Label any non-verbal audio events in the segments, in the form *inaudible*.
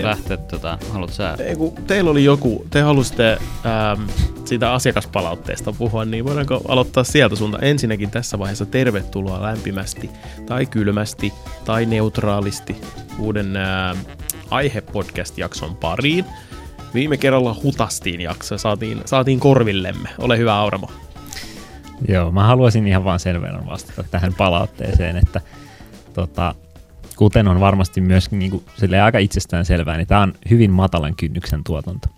sä lähteä, tota, haluat sä? Ei, kun teillä oli joku, te halusitte ähm, siitä asiakaspalautteesta puhua, niin voidaanko aloittaa sieltä suunta? Ensinnäkin tässä vaiheessa tervetuloa lämpimästi tai kylmästi tai neutraalisti uuden äh, aihe-podcast-jakson pariin. Viime kerralla hutastiin jakso, saatiin, saatiin korvillemme. Ole hyvä Auramo. Joo, mä haluaisin ihan vaan sen verran vastata tähän palautteeseen, että tota, kuten on varmasti myös niin kuin, aika itsestään selvää, niin tämä on hyvin matalan kynnyksen tuotanto.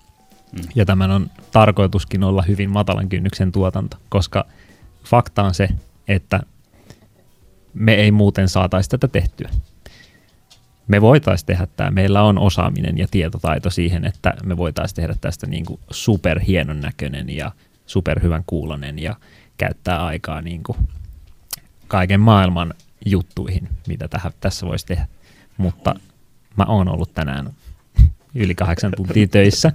Mm. Ja tämän on tarkoituskin olla hyvin matalan kynnyksen tuotanto, koska fakta on se, että me ei muuten saataisi tätä tehtyä. Me voitaisiin tehdä tämä, meillä on osaaminen ja tietotaito siihen, että me voitaisiin tehdä tästä niin kuin superhienon näköinen ja superhyvän kuulonen ja käyttää aikaa niin kuin kaiken maailman juttuihin, mitä tähän, tässä voisi tehdä. Mutta mä oon ollut tänään yli kahdeksan tuntia töissä.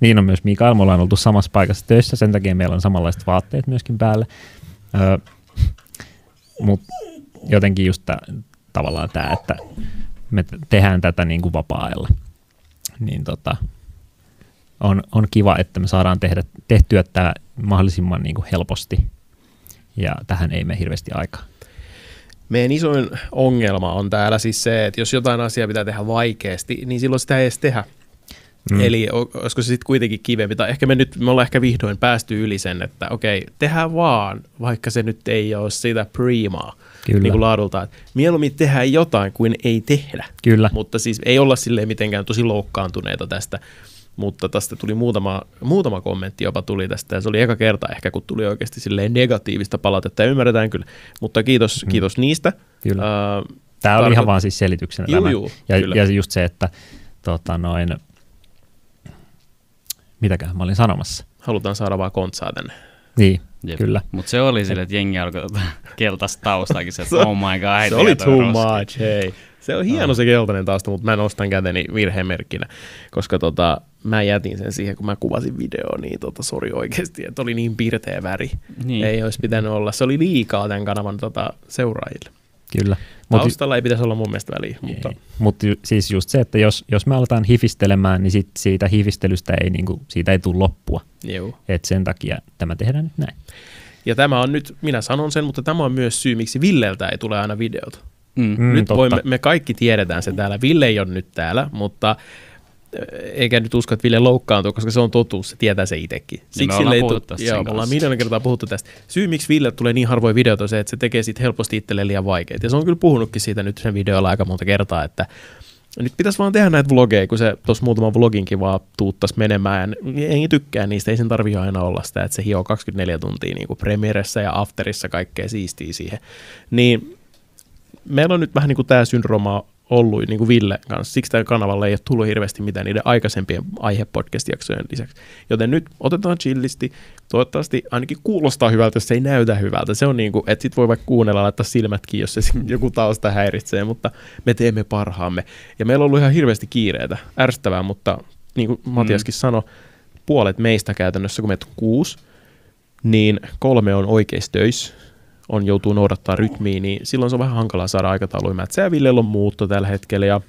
Niin on myös Mikael, me ollaan oltu samassa paikassa töissä, sen takia meillä on samanlaiset vaatteet myöskin päällä. Öö, Mutta jotenkin just tää, tavallaan tämä, että me tehdään tätä niin kuin vapaa-ajalla. Niin tota, on, on kiva, että me saadaan tehdä, tehtyä tämä mahdollisimman niin kuin helposti ja tähän ei mene hirveästi aikaa. Meidän isoin ongelma on täällä siis se, että jos jotain asiaa pitää tehdä vaikeasti, niin silloin sitä ei edes tehdä. Mm. Eli olisiko se sitten kuitenkin kivempi, tai ehkä me nyt, me ollaan ehkä vihdoin päästy yli sen, että okei, tehdään vaan, vaikka se nyt ei ole sitä primaa Kyllä. Niin kuin laadulta. Että mieluummin tehdään jotain kuin ei tehdä. Kyllä. Mutta siis ei olla silleen mitenkään tosi loukkaantuneita tästä mutta tästä tuli muutama, muutama kommentti jopa tuli tästä, ja se oli eka kerta ehkä, kun tuli oikeasti silleen negatiivista palautetta, ja ymmärretään kyllä, mutta kiitos, mm. kiitos niistä. Kyllä. Uh, Tämä oli ihan vaan siis selityksenä juu, tämä. Juu, ja, ja just se, että tota noin, mitäkään mä olin sanomassa. Halutaan saada vaan kontsaa tänne. Niin, Jep. kyllä. Mutta se oli sille, että jengi alkoi tota *laughs* keltaista taustakin, se, että *laughs* oh my god. Se oli too much, hei. Se on hieno se keltainen tausta, mutta mä nostan käteni virhemerkkinä, koska tota, mä jätin sen siihen, kun mä kuvasin videoa, niin tota, sori oikeasti, että oli niin pirteä väri. Niin. Ei olisi pitänyt olla. Se oli liikaa tämän kanavan tota, seuraajille. Kyllä. Taustalla ei pitäisi olla mun mielestä väliä. Mutta Mutta siis just se, että jos, jos me aletaan hifistelemään, niin sit siitä hifistelystä ei, niinku, siitä ei tule loppua. Joo. Et sen takia tämä tehdään nyt näin. Ja tämä on nyt, minä sanon sen, mutta tämä on myös syy, miksi Villeltä ei tule aina videota. Mm, mm nyt voimme, me kaikki tiedetään se täällä. Ville ei ole nyt täällä, mutta eikä nyt usko, että Ville loukkaantuu, koska se on totuus, se tietää se itsekin. Niin Siksi me ollaan puhuttu Joo, me ollaan miljoona kertaa puhuttu tästä. Syy, miksi Ville tulee niin harvoin videota, on se, että se tekee siitä helposti itselleen liian vaikeita. Ja se on kyllä puhunutkin siitä nyt sen videolla aika monta kertaa, että nyt pitäisi vaan tehdä näitä vlogeja, kun se tuossa muutama vloginkin vaan tuuttas menemään. Ei tykkää niistä, ei sen tarvitse aina olla sitä, että se hioo 24 tuntia niin kuin premieressä ja afterissa kaikkea siistiä siihen. Niin meillä on nyt vähän niin kuin tämä syndrooma ollut niin kuin Ville kanssa. Siksi tällä kanavalla ei ole tullut hirveästi mitään niiden aikaisempien aihe-podcast-jaksojen lisäksi. Joten nyt otetaan chillisti. Toivottavasti ainakin kuulostaa hyvältä, jos se ei näytä hyvältä. Se on niin kuin, että sit voi vaikka kuunnella laittaa silmätkin, jos se *laughs* joku tausta häiritsee, mutta me teemme parhaamme. Ja meillä on ollut ihan hirveästi kiireitä, ärsyttävää, mutta niin kuin Matiaskin mm. sanoi, puolet meistä käytännössä, kun meitä on kuusi, niin kolme on oikeissa töissä on joutuu noudattaa rytmiä, niin silloin se on vähän hankalaa saada aikatauluja. Mätsä ja Villellä on muutto tällä hetkellä ja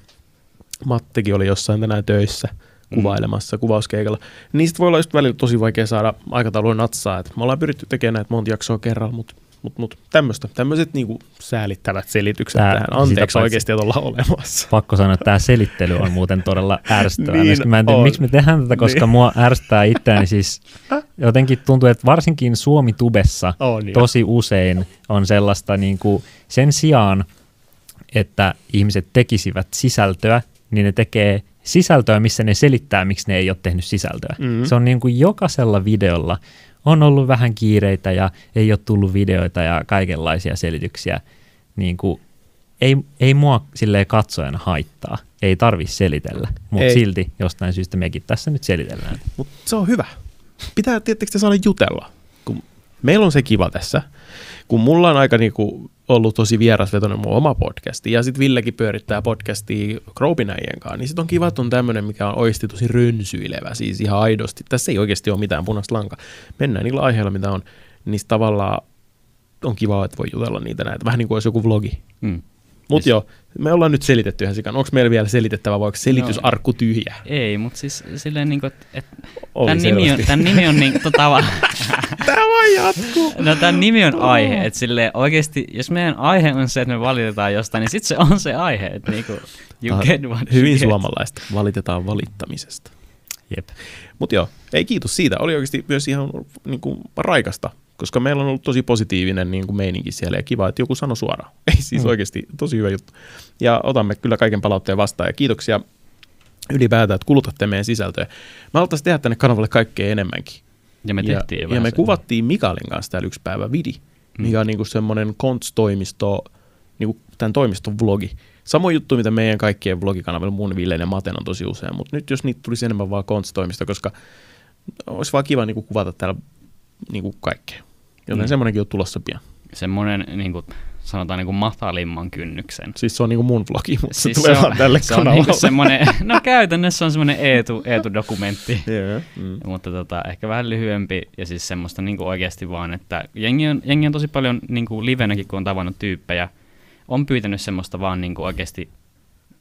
Mattekin oli jossain tänään töissä kuvailemassa mm. kuvauskeikalla. Niistä voi olla just välillä tosi vaikea saada aikatauluja natsaa. Et me ollaan pyritty tekemään näitä monta jaksoa kerralla, mutta mutta mut tämmöistä, tämmöiset niinku säälittävät selitykset tää, tähän. Anteeksi oikeasti, että ollaan olemassa. Pakko sanoa, että tämä selittely on muuten todella *laughs* ärsyttävää. niin mä en tiedä, miksi me tehdään tätä, koska niin. mua ärsyttää itseäni siis jotenkin tuntuu, että varsinkin Suomi-tubessa on, tosi jo. usein on sellaista niin kuin sen sijaan, että ihmiset tekisivät sisältöä, niin ne tekee sisältöä, missä ne selittää, miksi ne ei ole tehnyt sisältöä. Mm-hmm. Se on niin kuin jokaisella videolla on ollut vähän kiireitä ja ei ole tullut videoita ja kaikenlaisia selityksiä. Niin kuin, ei, ei mua silleen katsojana haittaa. Ei tarvi selitellä, mutta silti jostain syystä mekin tässä nyt selitellään. Mutta se on hyvä. Pitää tietysti saada jutella. Kun meillä on se kiva tässä, kun mulla on aika niinku ollut tosi vierasvetoinen mun oma podcasti, ja sitten Villekin pyörittää podcastia Kroupinäijien kanssa, niin sitten on kiva, että on tämmöinen, mikä on oikeasti tosi rönsyilevä, siis ihan aidosti. Tässä ei oikeasti ole mitään punaista lankaa. Mennään niillä aiheilla, mitä on, niin tavallaan on kiva, että voi jutella niitä näitä, vähän niin kuin olisi joku vlogi. Mm. Mutta joo, me ollaan nyt selitetty ihan sikan. Onko meillä vielä selitettävä, vai onko selitysarkku tyhjä? Ei, mutta siis silleen niin kuin, että et, tämän, nimi on, tämän nimi on niin, *laughs* tota, *laughs* va- Tää voi jatkuu. no, tämän nimi on aihe, että silleen oikeasti, jos meidän aihe on se, että me valitetaan jostain, niin sitten se on se aihe, että niinku, you get what you Hyvin get. suomalaista. Valitetaan valittamisesta. Jep. Mutta joo, ei kiitos siitä. Oli oikeasti myös ihan niin kuin, raikasta, koska meillä on ollut tosi positiivinen niin kuin meininki siellä ja kiva, että joku sanoi suoraan. *laughs* Ei siis Mm. oikeasti tosi hyvä juttu. Ja otamme kyllä kaiken palautteen vastaan ja kiitoksia ylipäätään, että kulutatte meidän sisältöä. Mä haluaisin tehdä tänne kanavalle kaikkea enemmänkin. Ja me ja, tehtiin ja vähän me kuvattiin Mikaelin kanssa täällä yksi päivä vidi, mikä on niinku semmoinen Konts-toimisto, niinku tämän toimiston vlogi. Samoin juttu, mitä meidän kaikkien vlogikanavilla mun Villeen ja Maten on tosi usein, mutta nyt jos niitä tulisi enemmän vaan Konts-toimisto, koska olisi vaan kiva niinku kuvata täällä niinku kaikkea. Joten Mm. mm. semmoinenkin on tulossa pian. Semmoinen, niin kuin, sanotaan niin kuin matalimman kynnyksen. Siis se on niinku mun vlogi, mutta Siis se tulee se vaan on, tälle se on kanavalle. niinku semmoinen, *laughs* no käytännössä on semmoinen Eetu, Eetu-dokumentti. *laughs* yeah. mm. Mutta tota, ehkä vähän lyhyempi ja siis semmoista niin kuin oikeasti vaan, että jengi on, jengi on tosi paljon niin kuin livenäkin, kun on tavannut tyyppejä, on pyytänyt semmoista vaan niin kuin oikeasti,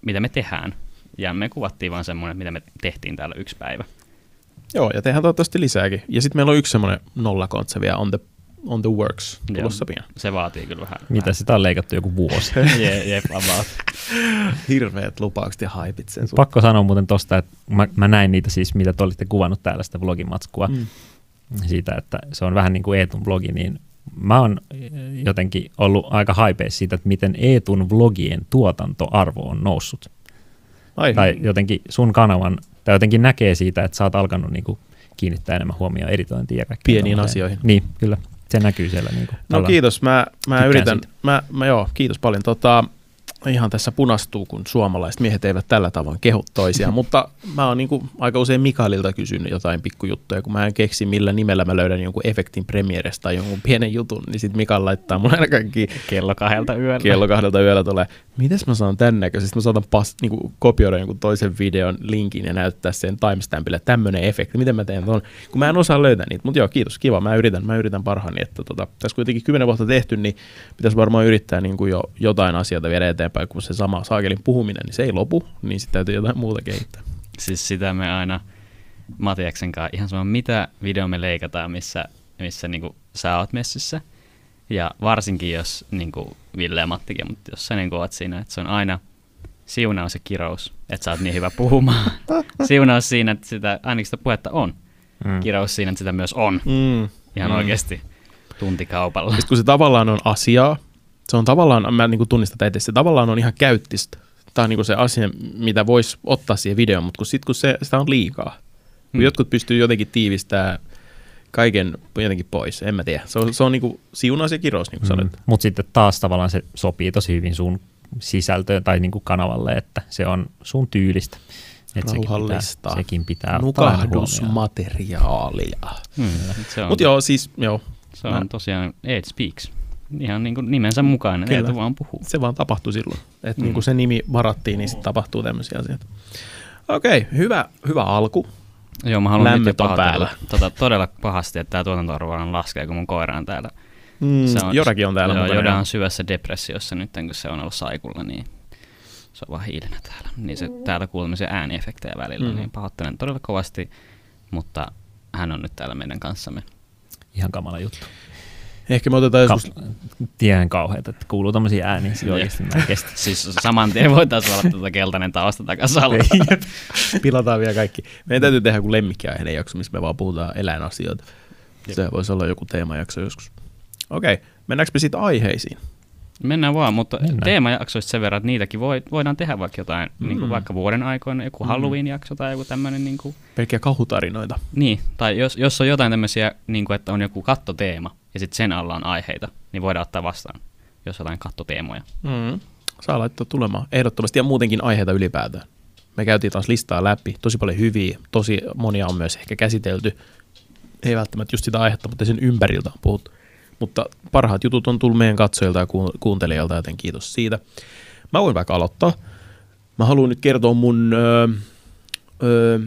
mitä me tehdään. Ja me kuvattiin vaan semmoinen, mitä me tehtiin täällä yksi päivä. Joo, ja tehdään toivottavasti lisääkin. Ja sitten meillä on yksi semmoinen nollakontse vielä on the, on the works tulossa pian. Se vaatii kyllä vähän. Mitä sitä on leikattu joku vuosi. *laughs* Jep, jep, about. Hirveät lupaukset ja haipit sen suhteen. Pakko sanoa muuten tosta, että mä, mä näin niitä siis, mitä te olitte kuvannut täällä sitä vlogimatskua. Mm. siitä, että se on vähän niin kuin Eetun vlogi, niin mä oon jotenkin ollut aika haipeissa siitä, että miten Eetun vlogien tuotantoarvo on noussut. Ai, Tai jotenkin sun kanavan, tai jotenkin näkee siitä, että sä oot alkanut niin kuin kiinnittää enemmän huomioon editointiin ja kaikkeen. Pieniin tollaiseen. asioihin. Niin, kyllä. Se näkyy siellä. Niin kuin, No kiitos, mä, mä yritän, siitä. mä, mä, joo, kiitos paljon. Tota, ihan tässä punastuu, kun suomalaiset miehet eivät tällä tavoin kehu toisiaan, *laughs* mutta mä oon niinku aika usein Mikaelilta kysynyt jotain pikkujuttuja, kun mä en keksi millä nimellä mä löydän jonkun efektin Premierestä tai jonkun pienen jutun, niin sit Mikael laittaa mulle aina kaikki Kello kahdelta yöllä. kello kahdelta yöllä tulee, mites mä saan tän näköisesti, mä saatan pas, niinku, kopioida jonkun toisen videon linkin ja näyttää sen timestampille, että tämmönen efekti, miten mä teen ton, kun mä en osaa löytää niitä, mutta joo, kiitos, kiva, mä yritän, mä yritän parhaani, että tota, tässä kuitenkin kymmenen vuotta tehty, niin pitäisi varmaan yrittää niinku jo jotain asioita viedä eteenpäin, kun se sama saakelin puhuminen, niin se ei lopu, niin sitten täytyy jotain muuta kehittää. Siis sitä me aina Matiaksen kanssa ihan sama, mitä video me leikataan, missä, missä niinku sä oot messissä. Ja varsinkin jos niinku Ville ja Mattikin, mutta jos sä niinku oot siinä, että se on aina siunaus ja kirous, että sä oot niin hyvä puhumaan. *laughs* siunaus siinä, että sitä, ainakin sitä puhetta on. Mm. Kirous siinä, että sitä myös on. Mm. Ihan Mm. oikeasti tuntikaupalla. Sitten kun se tavallaan on asiaa, se on tavallaan, mä niin tunnistan tätä, että se tavallaan on ihan käyttistä. Tämä on niin se asia, mitä voisi ottaa siihen videoon, mutta kun, sit, kun se, sitä on liikaa. Kun Mm. jotkut pystyy jotenkin tiivistämään kaiken jotenkin pois, en mä tiedä. Se on, se on niin kuin siunaus ja kirous, niin kuin sanoit. Mm. Mutta sitten taas tavallaan se sopii tosi hyvin sun sisältöön tai niin kuin kanavalle, että se on sun tyylistä. Et sekin Rauhallista. pitää, sekin pitää aina huomioon. Nukahdusmateriaalia. Hmm. Mutta joo, siis joo, se on mä- tosiaan Ed Speaks. Ihan niin kuin nimensä mukainen, Kyllä. Eetu vaan puhuu. se vaan tapahtui silloin. Että Mm. niin kuin se nimi varattiin, niin sitten tapahtuu tämmöisiä asioita. Okei, hyvä, hyvä alku. Joo, mä haluan Lämmöt on päällä. tota, todella pahasti, että tämä tuotantoarvo vaan laskee, kun mun koira on täällä. Mm, Se on- Jorakin on täällä Joo, mukana. Joda on syvässä depressiossa nyt, kun se on ollut saikulla, niin se on vaan hiilenä täällä. Niin se täällä kuulumisia ääniefektejä välillä, Mm. niin pahoittelen todella kovasti, mutta hän on nyt täällä meidän kanssamme. Ihan kamala juttu. Ehkä me otetaan joskus Ka- Tiedän kauheita, että kuuluu tommosia ääniä, *laughs* se oikeasti mä kestä. Siis saman tien *laughs* voitaisiin olla tuota keltainen tausta takaisin. *laughs* Pilataan vielä kaikki. Meidän täytyy tehdä joku lemmikkiaiheinen jakso, missä me vaan puhutaan eläinasioita. Se voisi olla joku teemajakso joskus. Okei, mennäänkö me sitten aiheisiin? Mennään vaan, mutta Mennään. teemajaksoista sen verran, että niitäkin voi, voidaan tehdä vaikka jotain, mm. niin Mm. kuin vaikka vuoden aikoina, joku Mm. Halloween-jakso tai joku tämmöinen, niin, kuin, Pelkkiä kauhutarinoita. niin tai jos, jos on jotain tämmöisiä, niin kuin, että on joku kattoteema ja sitten sen alla on aiheita, niin voidaan ottaa vastaan, jos jotain kattoteemoja. Mm. Saa laittaa tulemaan. Ehdottomasti ja muutenkin aiheita ylipäätään. Me käytiin taas listaa läpi. Tosi paljon hyviä. Tosi monia on myös ehkä käsitelty. Ei välttämättä just sitä aihetta, mutta sen ympäriltä on puhuttu. Mutta parhaat jutut on tullut meidän katsojilta ja kuun- kuuntelijoilta, joten kiitos siitä. Mä voin vaikka aloittaa. Mä haluan nyt kertoa mun, öö, öö,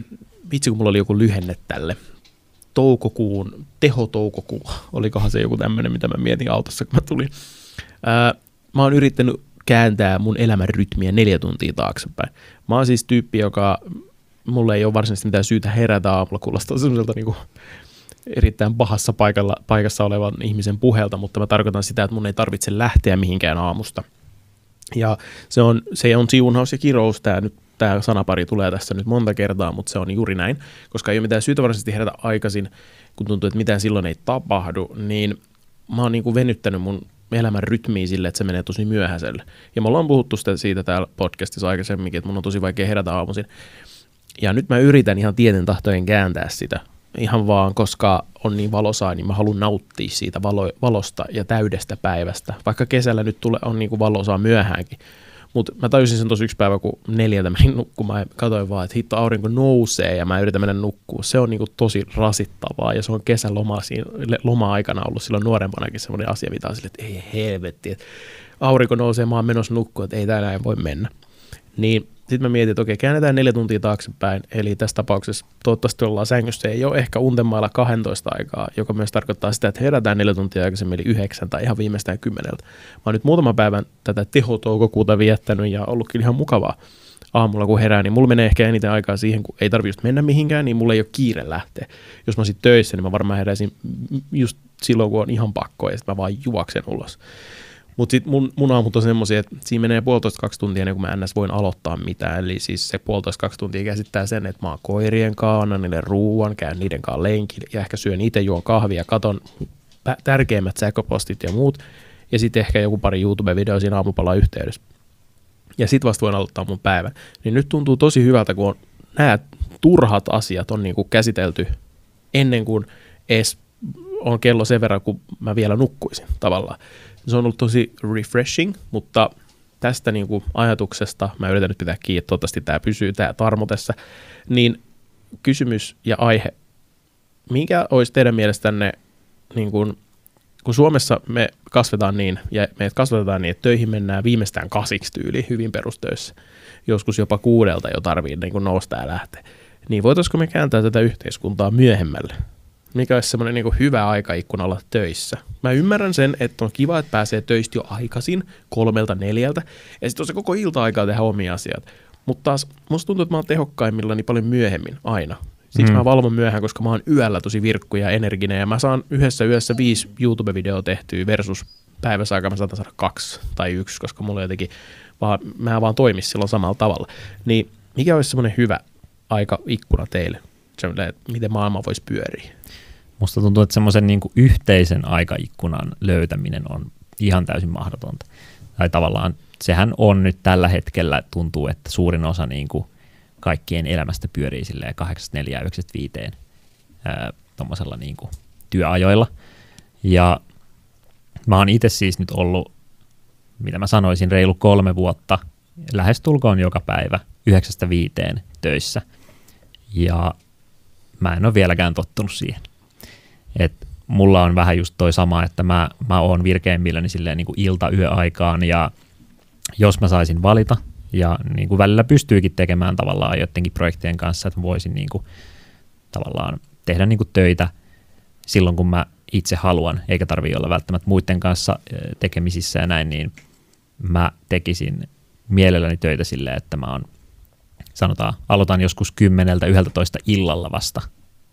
vitsi kun mulla oli joku lyhenne tälle, toukokuun, tehotoukokuu, olikohan se joku tämmöinen, mitä mä mietin autossa, kun mä tulin. Ää, mä oon yrittänyt kääntää mun elämän rytmiä neljä tuntia taaksepäin. Mä oon siis tyyppi, joka mulle ei ole varsinaisesti mitään syytä herätä aamulla, kuulostaa semmoiselta niin erittäin pahassa paikalla, paikassa olevan ihmisen puhelta, mutta mä tarkoitan sitä, että mun ei tarvitse lähteä mihinkään aamusta. Ja se on, se on siunaus ja kirous, tämä nyt tämä sanapari tulee tässä nyt monta kertaa, mutta se on juuri näin, koska ei ole mitään syytä varsinaisesti herätä aikaisin, kun tuntuu, että mitään silloin ei tapahdu, niin mä oon niin kuin venyttänyt mun elämän rytmiä sille, että se menee tosi myöhäiselle. Ja me ollaan puhuttu sitä siitä täällä podcastissa aikaisemminkin, että mun on tosi vaikea herätä aamuisin. Ja nyt mä yritän ihan tieten tahtojen kääntää sitä. Ihan vaan, koska on niin valosaa, niin mä haluan nauttia siitä valo, valosta ja täydestä päivästä. Vaikka kesällä nyt tule, on niin kuin valosaa myöhäänkin. Mutta mä tajusin sen tosi yksi päivä, kun neljältä menin nukkumaan ja katsoin vaan, että hitto aurinko nousee ja mä yritän mennä nukkuu. Se on niinku tosi rasittavaa ja se on kesäloma siinä, loma-aikana ollut silloin nuorempanakin semmoinen asia, mitä on sille, että ei helvetti, että aurinko nousee, mä oon menossa nukkua, että ei ei voi mennä. Niin sitten mä mietin, että okei, käännetään neljä tuntia taaksepäin, eli tässä tapauksessa toivottavasti ollaan sängyssä, ei ole ehkä untemailla 12 aikaa, joka myös tarkoittaa sitä, että herätään neljä tuntia aikaisemmin, eli yhdeksän tai ihan viimeistään kymmeneltä. Mä oon nyt muutaman päivän tätä tehotoukokuuta viettänyt ja ollut kyllä ihan mukavaa aamulla kun herää, niin mulla menee ehkä eniten aikaa siihen, kun ei tarvitse mennä mihinkään, niin mulla ei ole kiire lähteä. Jos mä olisin töissä, niin mä varmaan heräisin just silloin, kun on ihan pakko, ja sitten mä vaan juoksen ulos. Mutta sitten mun, mun aamut on semmoisia, että siinä menee puolitoista kaksi tuntia ennen kuin mä ns. voin aloittaa mitään. Eli siis se puolitoista kaksi tuntia käsittää sen, että mä oon koirien kanssa, annan niille ruuan, käyn niiden kanssa lenkin ja ehkä syön itse, juon kahvia, katon tärkeimmät sähköpostit ja muut. Ja sitten ehkä joku pari YouTube-video siinä aamupala yhteydessä. Ja sitten vasta voin aloittaa mun päivän. Niin nyt tuntuu tosi hyvältä, kun nämä turhat asiat on niinku käsitelty ennen kuin edes on kello sen verran, kun mä vielä nukkuisin tavallaan. Se on ollut tosi refreshing, mutta tästä niin kuin ajatuksesta, mä yritän nyt pitää kiinni, toivottavasti tämä pysyy, tämä tarmo tässä, niin kysymys ja aihe, mikä olisi teidän mielestänne, niin kuin, kun Suomessa me kasvetaan niin, ja meidät kasvatetaan niin, että töihin mennään viimeistään kasiksi tyyli hyvin perustöissä, joskus jopa kuudelta jo tarvii niin kuin nousta ja lähteä, niin voitaisiko me kääntää tätä yhteiskuntaa myöhemmälle? Mikä olisi semmoinen niin hyvä aikaikkuna olla töissä. Mä ymmärrän sen, että on kiva, että pääsee töistä jo aikaisin, kolmelta neljältä, ja sitten on se koko ilta-aikaa tehdä omia asiat. Mutta taas musta tuntuu, että mä oon tehokkaimmilla niin paljon myöhemmin aina. Siksi mm. mä valvon myöhään, koska mä oon yöllä tosi virkku ja energinen, ja mä saan yhdessä yössä viisi YouTube-videoa tehtyä versus päivässä aikaa mä saatan saada kaksi tai yksi, koska mulla jotenkin vaan, mä vaan toimis silloin samalla tavalla. Niin mikä olisi semmoinen hyvä aika ikkuna teille? Semmoinen, että miten maailma voisi pyöriä? Musta tuntuu, että semmoisen niin yhteisen aikaikkunan löytäminen on ihan täysin mahdotonta. Tai tavallaan sehän on nyt tällä hetkellä, tuntuu, että suurin osa niin kuin kaikkien elämästä pyörii silleen 84 95 tuommoisella niin kuin työajoilla. Ja mä oon itse siis nyt ollut, mitä mä sanoisin, reilu kolme vuotta, lähestulkoon joka päivä, yhdeksästä viiteen töissä. Ja mä en ole vieläkään tottunut siihen. Et mulla on vähän just toi sama, että mä, mä oon virkeimmilläni silleen niin kuin ilta-yöaikaan ja jos mä saisin valita ja niin kuin välillä pystyykin tekemään tavallaan joidenkin projektien kanssa, että voisin niin kuin, tavallaan tehdä niin kuin töitä silloin, kun mä itse haluan, eikä tarvitse olla välttämättä muiden kanssa tekemisissä ja näin, niin mä tekisin mielelläni töitä silleen, että mä oon, sanotaan, aloitan joskus kymmeneltä, yhdeltä toista illalla vasta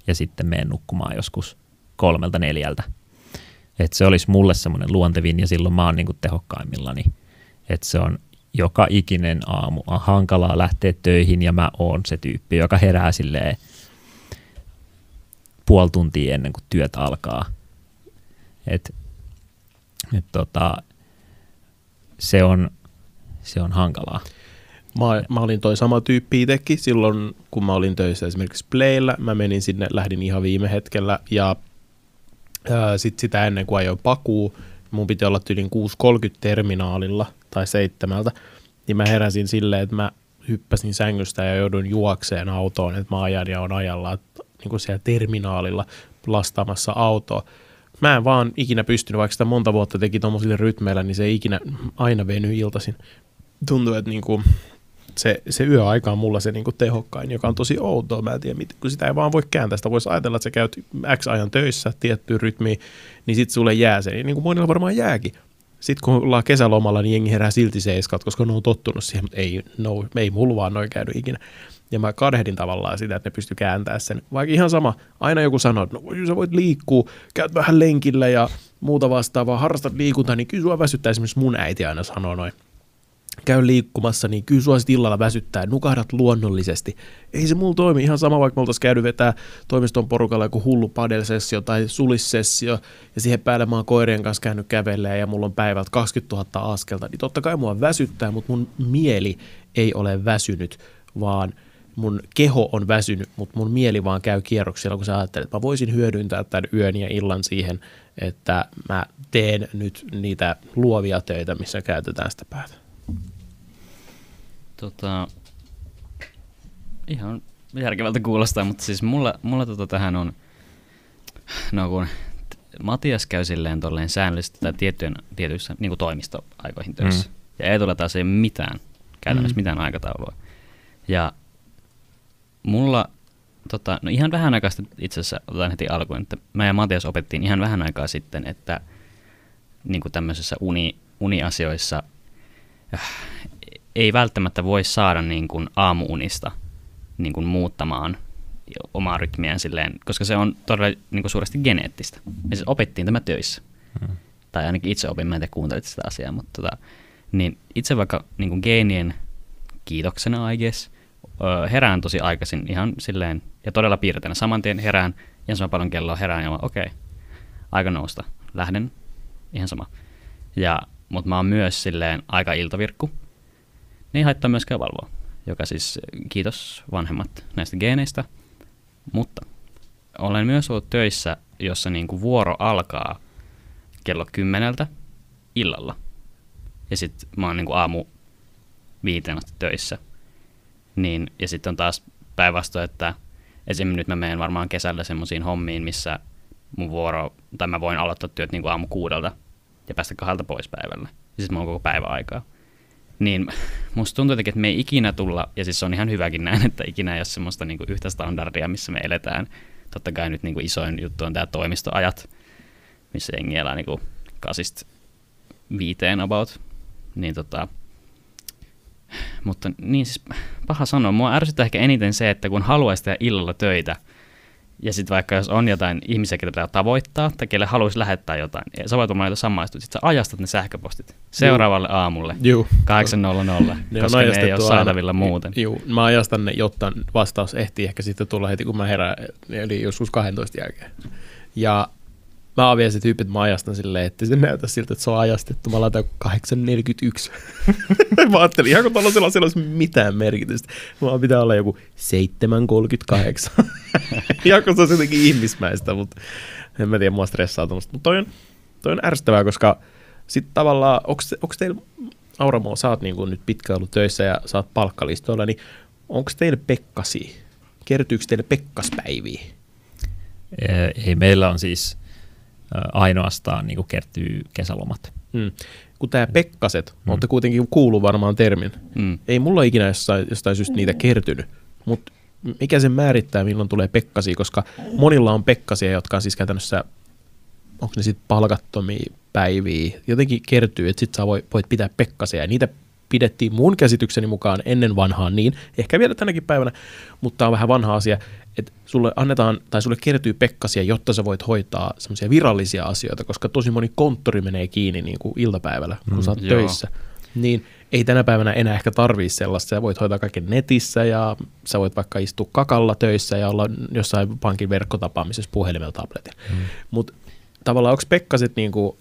ja sitten menen nukkumaan joskus kolmelta neljältä. Et se olisi mulle semmoinen luontevin ja silloin mä oon niin tehokkaimmillani. Että se on joka ikinen aamu on hankalaa lähteä töihin ja mä oon se tyyppi, joka herää silleen puoli tuntia ennen kuin työt alkaa. Et, et tota, se, on, se on hankalaa. Mä, mä olin toi sama tyyppi itsekin silloin, kun mä olin töissä esimerkiksi Playllä. Mä menin sinne, lähdin ihan viime hetkellä ja sitten sitä ennen kuin ajoin pakuu, mun piti olla tyylin 6.30 terminaalilla tai seitsemältä, niin mä heräsin silleen, että mä hyppäsin sängystä ja joudun juokseen autoon, että mä ajan ja on ajalla niin kuin siellä terminaalilla lastaamassa autoa. Mä en vaan ikinä pystynyt, vaikka sitä monta vuotta teki tuommoisille rytmeillä, niin se ikinä aina veny iltaisin. Tuntuu, että niin kuin, se, se yöaika on mulla se niin kuin tehokkain, joka on tosi outoa. Mä en tiedä, kun sitä ei vaan voi kääntää. Sitä voisi ajatella, että sä käyt X ajan töissä tiettyyn rytmiin, niin sitten sulle jää se. Niin kuin monilla varmaan jääkin. Sitten kun ollaan kesälomalla, niin jengi herää silti seiskat, koska ne on tottunut siihen, mutta ei, no, ei mulla vaan noin käynyt ikinä. Ja mä kadhehdin tavallaan sitä, että ne pysty kääntämään sen. Vaikka ihan sama, aina joku sanoo, että no, sä voit liikkua, käyt vähän lenkillä ja muuta vastaavaa, harrastat liikuntaa, niin kyllä sua väsyttää. Esimerkiksi mun äiti aina sanoo noin käy liikkumassa, niin kyllä sua illalla väsyttää, nukahdat luonnollisesti. Ei se mulla toimi ihan sama, vaikka me oltaisiin käynyt vetää toimiston porukalla joku hullu padelsessio tai sulissessio, ja siihen päälle mä oon koirien kanssa käynyt kävelemään ja mulla on päivältä 20 000 askelta, niin totta kai mua väsyttää, mutta mun mieli ei ole väsynyt, vaan mun keho on väsynyt, mutta mun mieli vaan käy kierroksilla, kun sä ajattelet, että mä voisin hyödyntää tämän yön ja illan siihen, että mä teen nyt niitä luovia töitä, missä käytetään sitä päätä. Tota, ihan järkevältä kuulostaa, mutta siis mulla, mulla tota tähän on, no kun Matias käy silleen tolleen säännöllisesti tai tiettyjen, tietyissä niin kuin toimistoaikoihin töissä. Mm. Ja ei tule taas ei mitään, käytännössä mm. mitään aikataulua. Ja mulla, tota, no ihan vähän aikaa sitten itse asiassa otetaan heti alkuun, että mä ja Matias opettiin ihan vähän aikaa sitten, että niin kuin tämmöisissä uni, uniasioissa ei välttämättä voi saada niin kuin aamuunista niin kuin muuttamaan omaa rytmiään silleen, koska se on todella niin kuin suuresti geneettistä. Me siis opettiin tämä töissä. Hmm. Tai ainakin itse opin, mä en tiedä kuuntelit sitä asiaa, mutta tota, niin itse vaikka niin kuin geenien kiitoksena, I guess, herään tosi aikaisin ihan silleen, ja todella piirteinä. Saman tien herään, ihan sama paljon kelloa herään, ja okei, okay, aika nousta, lähden, ihan sama. Ja, mutta mä oon myös silleen aika iltavirkku, niin haittaa myöskään valvoa, joka siis kiitos vanhemmat näistä geeneistä. Mutta olen myös ollut töissä, jossa niin kuin vuoro alkaa kello kymmeneltä illalla. Ja sitten mä oon niin kuin aamu viiteen asti töissä. Niin, ja sitten on taas päinvastoin, että esimerkiksi nyt mä menen varmaan kesällä semmoisiin hommiin, missä mun vuoro, tai mä voin aloittaa työt niin kuin aamu kuudelta ja päästä kahdelta pois päivällä. Ja sitten mä oon koko päivä aikaa. Niin musta tuntuu jotenkin, että me ei ikinä tulla, ja siis on ihan hyväkin näin, että ikinä ei ole semmoista niin kuin yhtä standardia, missä me eletään. Totta kai nyt niin kuin isoin juttu on tämä toimistoajat, missä jengi elää niin kuin kasista viiteen about. Niin tota, mutta niin siis paha sanoa. Mua ärsyttää ehkä eniten se, että kun haluaisi tehdä illalla töitä, ja sitten vaikka jos on jotain ihmisiä, ketä pitää tavoittaa, tai kelle haluaisi lähettää jotain, ja sä voit olla samaistua, sitten sä ajastat ne sähköpostit seuraavalle Juu. aamulle Juu. 8.00, *laughs* ne koska ne ei ole saatavilla aina. muuten. Juu, mä ajastan ne, jotta vastaus ehtii ehkä sitten tulla heti, kun mä herään, eli joskus 12 jälkeen. Ja Mä vielä se tyyppi, että mä ajastan silleen, että se näytä siltä, että se on ajastettu. Mä laitan 8.41. *laughs* mä ajattelin, ihan kun tuollaisella siellä olisi mitään merkitystä. Mä pitää olla joku 7.38. *laughs* ihan kun se on jotenkin ihmismäistä, mutta en mä tiedä, mua stressaa tuommoista. Mutta toi on, toi on ärsyttävää, koska sitten tavallaan, onko teillä, Auramo, sä oot niin nyt pitkään ollut töissä ja sä oot palkkalistoilla, niin onko teille pekkasi? Kertyykö teille pekkaspäiviä? Ei, meillä on siis ainoastaan niin kuin kertyy kesälomat. Mm. Kun tämä Pekkaset, mm. olette kuitenkin kuullut varmaan termin. Mm. Ei mulla ikinä jostain, jostain syystä niitä kertynyt, mutta mikä sen määrittää, milloin tulee Pekkasi, koska monilla on Pekkasia, jotka on siis käytännössä, onko ne sitten palkattomia päiviä, jotenkin kertyy, että sitten sä voit pitää Pekkasia, ja niitä pidettiin mun käsitykseni mukaan ennen vanhaan niin, ehkä vielä tänäkin päivänä, mutta tämä on vähän vanha asia, että sulle annetaan tai sulle kertyy pekkasia, jotta sä voit hoitaa semmoisia virallisia asioita, koska tosi moni konttori menee kiinni niin kuin iltapäivällä, kun mm, sä oot joo. töissä. Niin ei tänä päivänä enää ehkä tarvii sellaista. Sä voit hoitaa kaiken netissä ja sä voit vaikka istua kakalla töissä ja olla jossain pankin verkkotapaamisessa puhelimella tabletilla. Mm. Mutta tavallaan onko pekkaset niin kuin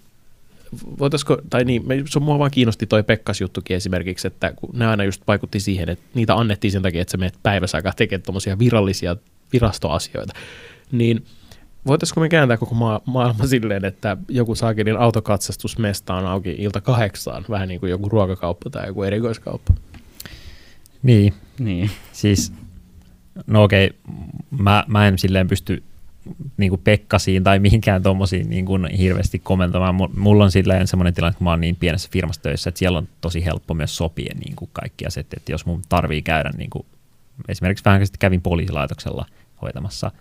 voitaisiko, tai niin, se mua vaan kiinnosti toi Pekkas juttukin esimerkiksi, että kun ne aina just vaikutti siihen, että niitä annettiin sen takia, että sä menet päivässä aikaa tekemään tuommoisia virallisia virastoasioita, niin voitaisiko me kääntää koko maa, maailma *laughs* silleen, että joku saakelin autokatsastusmesta on auki ilta kahdeksaan, vähän niin kuin joku ruokakauppa tai joku erikoiskauppa. Niin, niin. siis no okei, mä, mä en silleen pysty niin kuin pekkasiin tai mihinkään tuommoisiin niin kuin hirveästi kommentoimaan. Mulla on silleen semmoinen tilanne, että mä oon niin pienessä firmassa töissä, että siellä on tosi helppo myös sopia niin kuin kaikki asiat, että jos mun tarvii käydä, niin kuin, esimerkiksi vähän sitten kävin poliisilaitoksella hoitamassa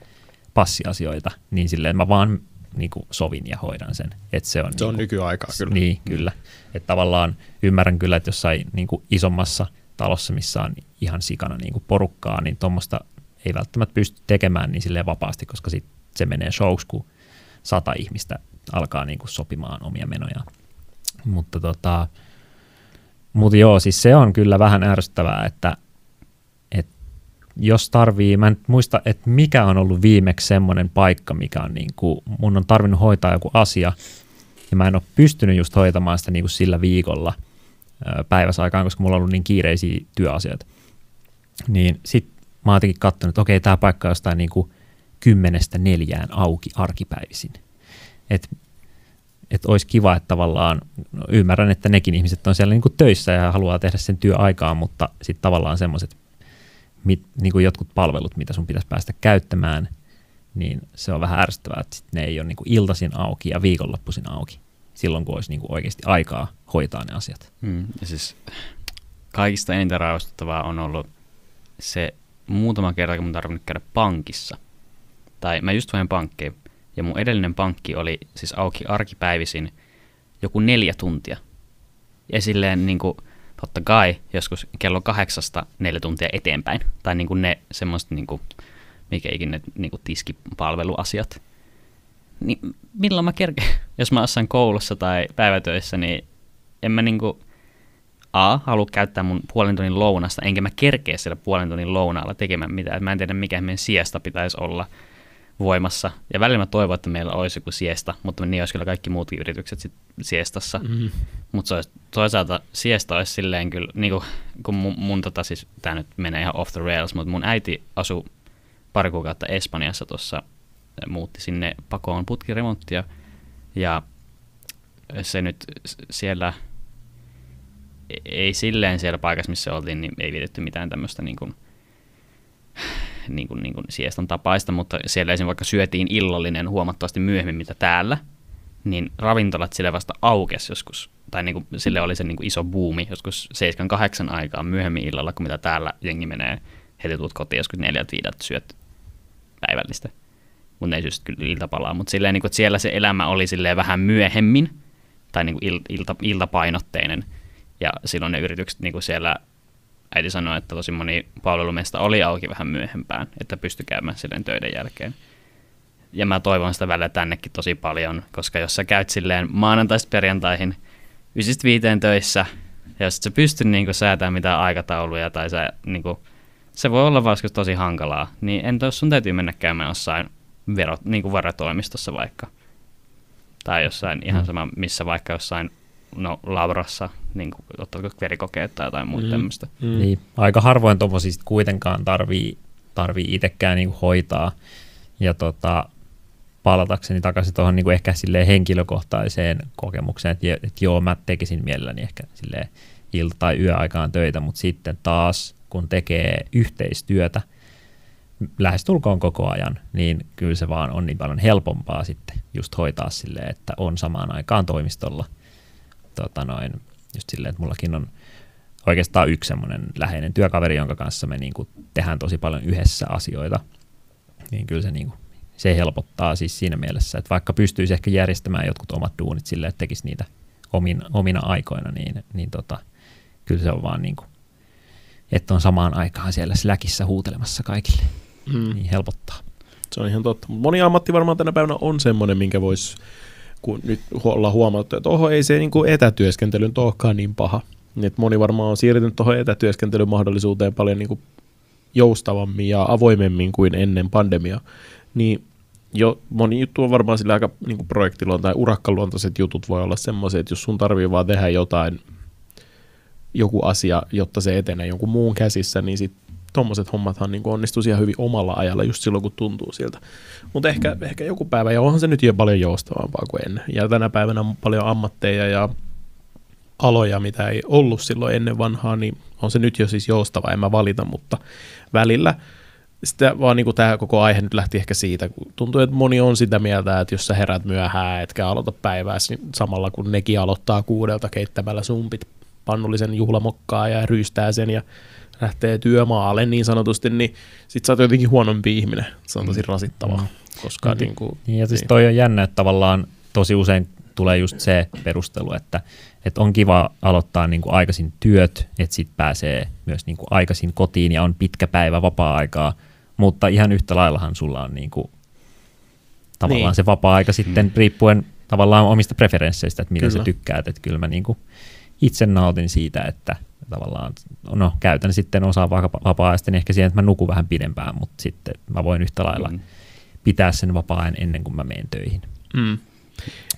passiasioita, niin silleen mä vaan niin kuin sovin ja hoidan sen. Et se on, Se on niin kuin, nykyaikaa kyllä. Niin, kyllä. Että tavallaan ymmärrän kyllä, että jossain niin kuin isommassa talossa, missä on ihan sikana niin kuin porukkaa, niin tuommoista ei välttämättä pysty tekemään niin silleen vapaasti, koska sit se menee shows, kun sata ihmistä alkaa niin kuin sopimaan omia menojaan. Mutta tota, mutta joo, siis se on kyllä vähän ärsyttävää, että jos tarvii, mä en muista, että mikä on ollut viimeksi semmoinen paikka, mikä on niin kuin, mun on tarvinnut hoitaa joku asia, ja mä en ole pystynyt just hoitamaan sitä niin kuin sillä viikolla päiväsaikaan, koska mulla on ollut niin kiireisiä työasioita. Niin sit mä oon jotenkin katsonut, että okei, tämä paikka on jostain niin kuin kymmenestä neljään auki arkipäivisin. Et, et olisi kiva, että tavallaan, no ymmärrän, että nekin ihmiset on siellä niin kuin töissä ja haluaa tehdä sen työaikaan, mutta sitten tavallaan semmoiset niin kuin jotkut palvelut, mitä sun pitäisi päästä käyttämään, niin se on vähän ärsyttävää, että sit ne ei ole niin kuin iltaisin auki ja viikonloppuisin auki, silloin kun olisi niin kuin oikeasti aikaa hoitaa ne asiat. Mm, ja siis kaikista eniten rauhoittavaa on ollut se muutama kerta, kun mun tarvinnut käydä pankissa. Tai mä just vain pankkiin. Ja mun edellinen pankki oli siis auki arkipäivisin joku neljä tuntia. Ja silleen niin kuin, totta kai joskus kello kahdeksasta neljä tuntia eteenpäin. Tai niin kuin ne semmoiset, niin kuin, mikä ikinä niin kuin tiskipalveluasiat. Niin milloin mä kerkeen? *laughs* Jos mä jossain koulussa tai päivätöissä, niin en mä niin kuin, A, halua käyttää mun puolen tunnin lounasta, enkä mä kerkeä siellä puolen tunnin lounaalla tekemään mitään. Mä en tiedä, mikä meidän siesta pitäisi olla voimassa. Ja välillä mä toivon, että meillä olisi joku siesta, mutta niin olisi kyllä kaikki muutkin yritykset sit siestassa. Mm. Mutta toisaalta siesta olisi silleen kyllä, niin kuin, kun mun, mun tota siis, tää nyt menee ihan off the rails, mutta mun äiti asui pari kuukautta Espanjassa tuossa, muutti sinne pakoon putkiremonttia, ja se nyt siellä e- ei silleen siellä paikassa, missä oltiin, niin ei vietetty mitään tämmöistä niin kuin, niin kuin, niin kuin siestan tapaista, mutta siellä esimerkiksi vaikka syötiin illallinen huomattavasti myöhemmin mitä täällä, niin ravintolat sille vasta aukesi joskus, tai niin kuin, sille oli se niin kuin iso buumi joskus 7-8 aikaa myöhemmin illalla, kuin mitä täällä jengi menee, heti tuut kotiin joskus neljät viidet syöt päivällistä. Ne ei syö kyllä iltapalaa, mutta silleen, niin kuin, siellä se elämä oli silleen vähän myöhemmin, tai niin kuin il, ilta, iltapainotteinen, ja silloin ne yritykset niin kuin siellä äiti sanoi, että tosi moni palvelumesta oli auki vähän myöhempään, että pystyi käymään silleen töiden jälkeen. Ja mä toivon sitä välillä tännekin tosi paljon, koska jos sä käyt silleen maanantaista perjantaihin ysistä viiteen töissä, ja jos et sä pysty niinku säätämään mitään aikatauluja, tai sä, niinku, se voi olla vaan tosi hankalaa, niin entä jos sun täytyy mennä käymään jossain vero, niinku varatoimistossa vaikka, tai jossain ihan Mm. sama, missä vaikka jossain no, labrassa, niin kuin, ottavatko verikokeet tai jotain muuta Mm. mm. tämmöistä. Mm. Niin, aika harvoin tuommoisia kuitenkaan tarvii, tarvii itsekään niinku hoitaa. Ja tota, palatakseni takaisin tuohon niinku ehkä silleen henkilökohtaiseen kokemukseen, että, että joo, mä tekisin mielelläni ehkä silleen ilta- tai yöaikaan töitä, mutta sitten taas kun tekee yhteistyötä lähestulkoon koko ajan, niin kyllä se vaan on niin paljon helpompaa sitten just hoitaa silleen, että on samaan aikaan toimistolla. Tota noin, just silleen, että mullakin on oikeastaan yksi semmoinen läheinen työkaveri, jonka kanssa me niin kuin tehdään tosi paljon yhdessä asioita, niin kyllä se, niin kuin, se helpottaa siis siinä mielessä, että vaikka pystyisi ehkä järjestämään jotkut omat duunit silleen, että tekisi niitä omin, omina aikoina, niin, niin tota, kyllä se on vaan niin kuin, että on samaan aikaan siellä Slackissa huutelemassa kaikille, Mm. niin helpottaa. Se on ihan totta. Moni ammatti varmaan tänä päivänä on semmoinen, minkä voisi, kun nyt ollaan huomattu, että oho, ei se niin kuin etätyöskentely nyt olekaan niin paha. Että moni varmaan on siirtynyt tuohon etätyöskentelyn mahdollisuuteen paljon niin kuin joustavammin ja avoimemmin kuin ennen pandemiaa. Niin jo moni juttu on varmaan sillä aika niin projektiluon tai urakkaluontoiset jutut voi olla semmoiset, että jos sun tarvii vaan tehdä jotain, joku asia, jotta se etenee jonkun muun käsissä, niin sit tommoset hommathan niin onnistuu ihan hyvin omalla ajalla just silloin, kun tuntuu siltä. Mutta ehkä, ehkä joku päivä, ja onhan se nyt jo paljon joustavampaa kuin ennen. Ja tänä päivänä on paljon ammatteja ja aloja, mitä ei ollut silloin ennen vanhaa, niin on se nyt jo siis joustava, en mä valita, mutta välillä sitä vaan niin kuin tämä koko aihe nyt lähti ehkä siitä, kun tuntuu, että moni on sitä mieltä, että jos sä herät myöhään, etkä aloita päivää niin samalla kun nekin aloittaa kuudelta keittämällä sumpit pannullisen juhlamokkaa ja ryystää sen ja lähtee työmaalle niin sanotusti, niin sit sä oot jotenkin huonompi ihminen. Se on tosi rasittavaa. Mm. koska No, niin kuin, Niin, ja siis toi on jännä, että tavallaan tosi usein tulee just se perustelu, että, että on kiva aloittaa niin kuin aikaisin työt, että sitten pääsee myös niin kuin aikaisin kotiin ja on pitkä päivä vapaa-aikaa, mutta ihan yhtä laillahan sulla on niin kuin, tavallaan Niin. se vapaa-aika sitten riippuen tavallaan omista preferensseistä, että mitä Kyllä. sä tykkäät, että kyllä mä niin kuin itse nautin siitä, että tavallaan, no käytän sitten osaa vapa- vapaa-ajasta niin ehkä siihen, että mä nukun vähän pidempään, mutta sitten mä voin yhtä lailla Mm. pitää sen vapaa-ajan ennen kuin mä menen töihin. Mm.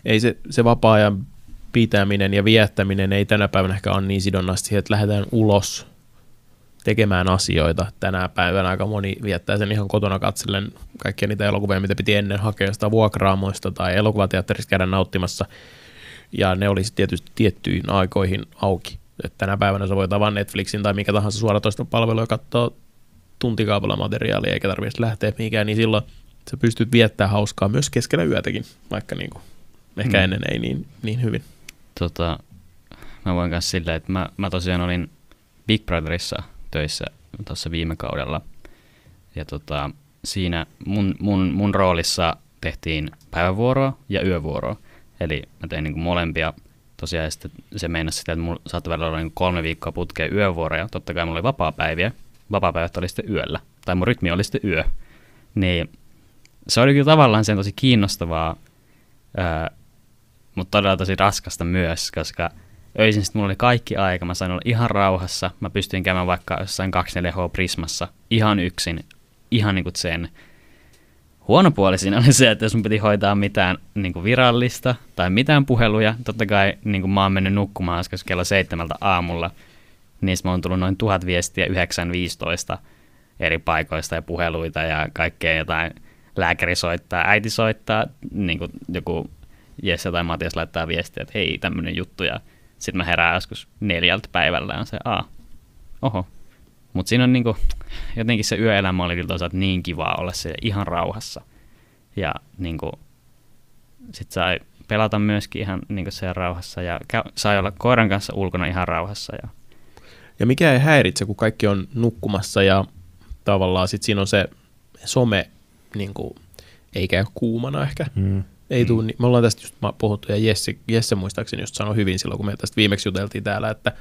Ei se, se vapaa-ajan pitäminen ja viettäminen ei tänä päivänä ehkä ole niin sidonnaista siihen, että lähdetään ulos tekemään asioita. Tänä päivänä aika moni viettää sen ihan kotona katsellen kaikkia niitä elokuvia, mitä piti ennen hakea sitä vuokraamoista tai elokuvateatterista käydä nauttimassa. Ja ne olisi tietysti tiettyihin aikoihin auki. Et tänä päivänä sä voit avaa Netflixin tai mikä tahansa suoratoista palvelu ja katsoa tuntikaupalla materiaalia eikä tarvitse lähteä mihinkään, niin silloin sä pystyt viettämään hauskaa myös keskellä yötäkin, vaikka niin kuin, ehkä Mm. ennen ei niin, niin hyvin. tota, mä voin kanssa silleen, että mä, mä tosiaan olin Big Brotherissa töissä tuossa viime kaudella. Ja tota, siinä mun, mun, mun roolissa tehtiin päivävuoroa ja yövuoroa. Eli mä tein niinku molempia. Tosiaan sitten se meinasi sitä, että mulla saattoi välillä olla niinku kolme viikkoa putkeen yövuoroja. Totta kai mulla oli vapaa-päiviä. Vapaa-päivät oli sitten yöllä. Tai mun rytmi oli sitten yö. Niin se oli kyllä tavallaan sen tosi kiinnostavaa, ää, mutta todella tosi raskasta myös, koska öisin sitten mulla oli kaikki aika, mä sain olla ihan rauhassa, mä pystyin käymään vaikka jossain 24H Prismassa ihan yksin, ihan niin kuin sen. Huono puoli siinä oli se, että jos mun piti hoitaa mitään niin kuin virallista tai mitään puheluja, totta kai niin kuin mä oon mennyt nukkumaan äsken kello seitsemältä aamulla, niin mä on tullut noin tuhat viestiä 9.15 eri paikoista ja puheluita ja kaikkea jotain. Lääkäri soittaa, äiti soittaa, niin kuin joku Jesse tai Matias laittaa viestiä, että hei, tämmöinen juttu, ja sitten mä herään joskus neljältä päivällä, on se, aa, oho. Mutta siinä on niinku, jotenkin se yöelämä oli kyllä toisaalta niin kivaa olla se ihan rauhassa. Ja niinku, sit sai pelata myöskin ihan niinku siellä rauhassa, ja käy, sai olla koiran kanssa ulkona ihan rauhassa. Ja, Ja mikä ei häiritse, kun kaikki on nukkumassa ja tavallaan sit siinä on se some, niin kuin, ei käy kuumana ehkä. Mm. Ei Mm. tuu, niin, me ollaan tästä just puhuttu ja Jesse, Jesse muistaakseni just sanoi hyvin silloin, kun me tästä viimeksi juteltiin täällä, että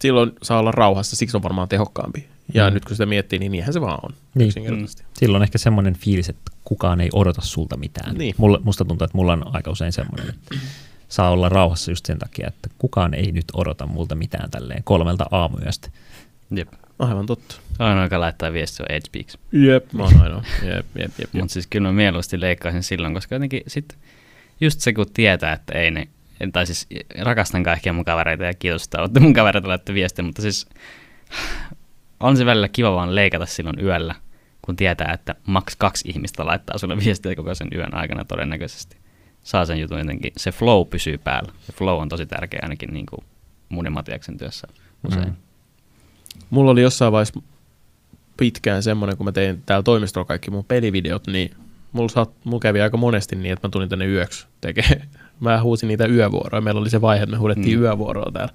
silloin saa olla rauhassa, siksi on varmaan tehokkaampi. Ja Mm. nyt kun sitä miettii, niin niinhän se vaan on Niin. yksinkertaisesti. Silloin ehkä semmoinen fiilis, että kukaan ei odota sulta mitään. Niin. Mulla, musta tuntuu, että mulla on aika usein semmoinen, että saa olla rauhassa just sen takia, että kukaan ei nyt odota multa mitään tälleen kolmelta aamuyöstä. jep. Aivan totta. Ainoa, joka laittaa viestiä on Edgepeaks. Jep, mä oon ainoa. Jep, jep, jep. jep. Mutta siis kyllä mä mieluusti leikkaisin silloin, koska jotenkin sit just se, kun tietää, että ei ne, tai siis rakastan kaikkia mun kavereita ja kiitos, että olette mun kavereita laitte viestiä, mutta siis on se välillä kiva vaan leikata silloin yöllä, kun tietää, että maks kaksi ihmistä laittaa sulle viestiä koko sen yön aikana todennäköisesti. Saa sen jutun jotenkin, se flow pysyy päällä. Se flow on tosi tärkeä ainakin niin kuin mun ja Matiaksen työssä usein. Mm. Mulla oli jossain vaiheessa pitkään semmoinen, kun mä tein täällä toimistolla kaikki mun pelivideot, niin mulla, saat, mulla kävi aika monesti niin, että mä tulin tänne yöksi tekemään. Mä huusin niitä yövuoroja. Meillä oli se vaihe, että me huudettiin Mm. yövuoroa täällä.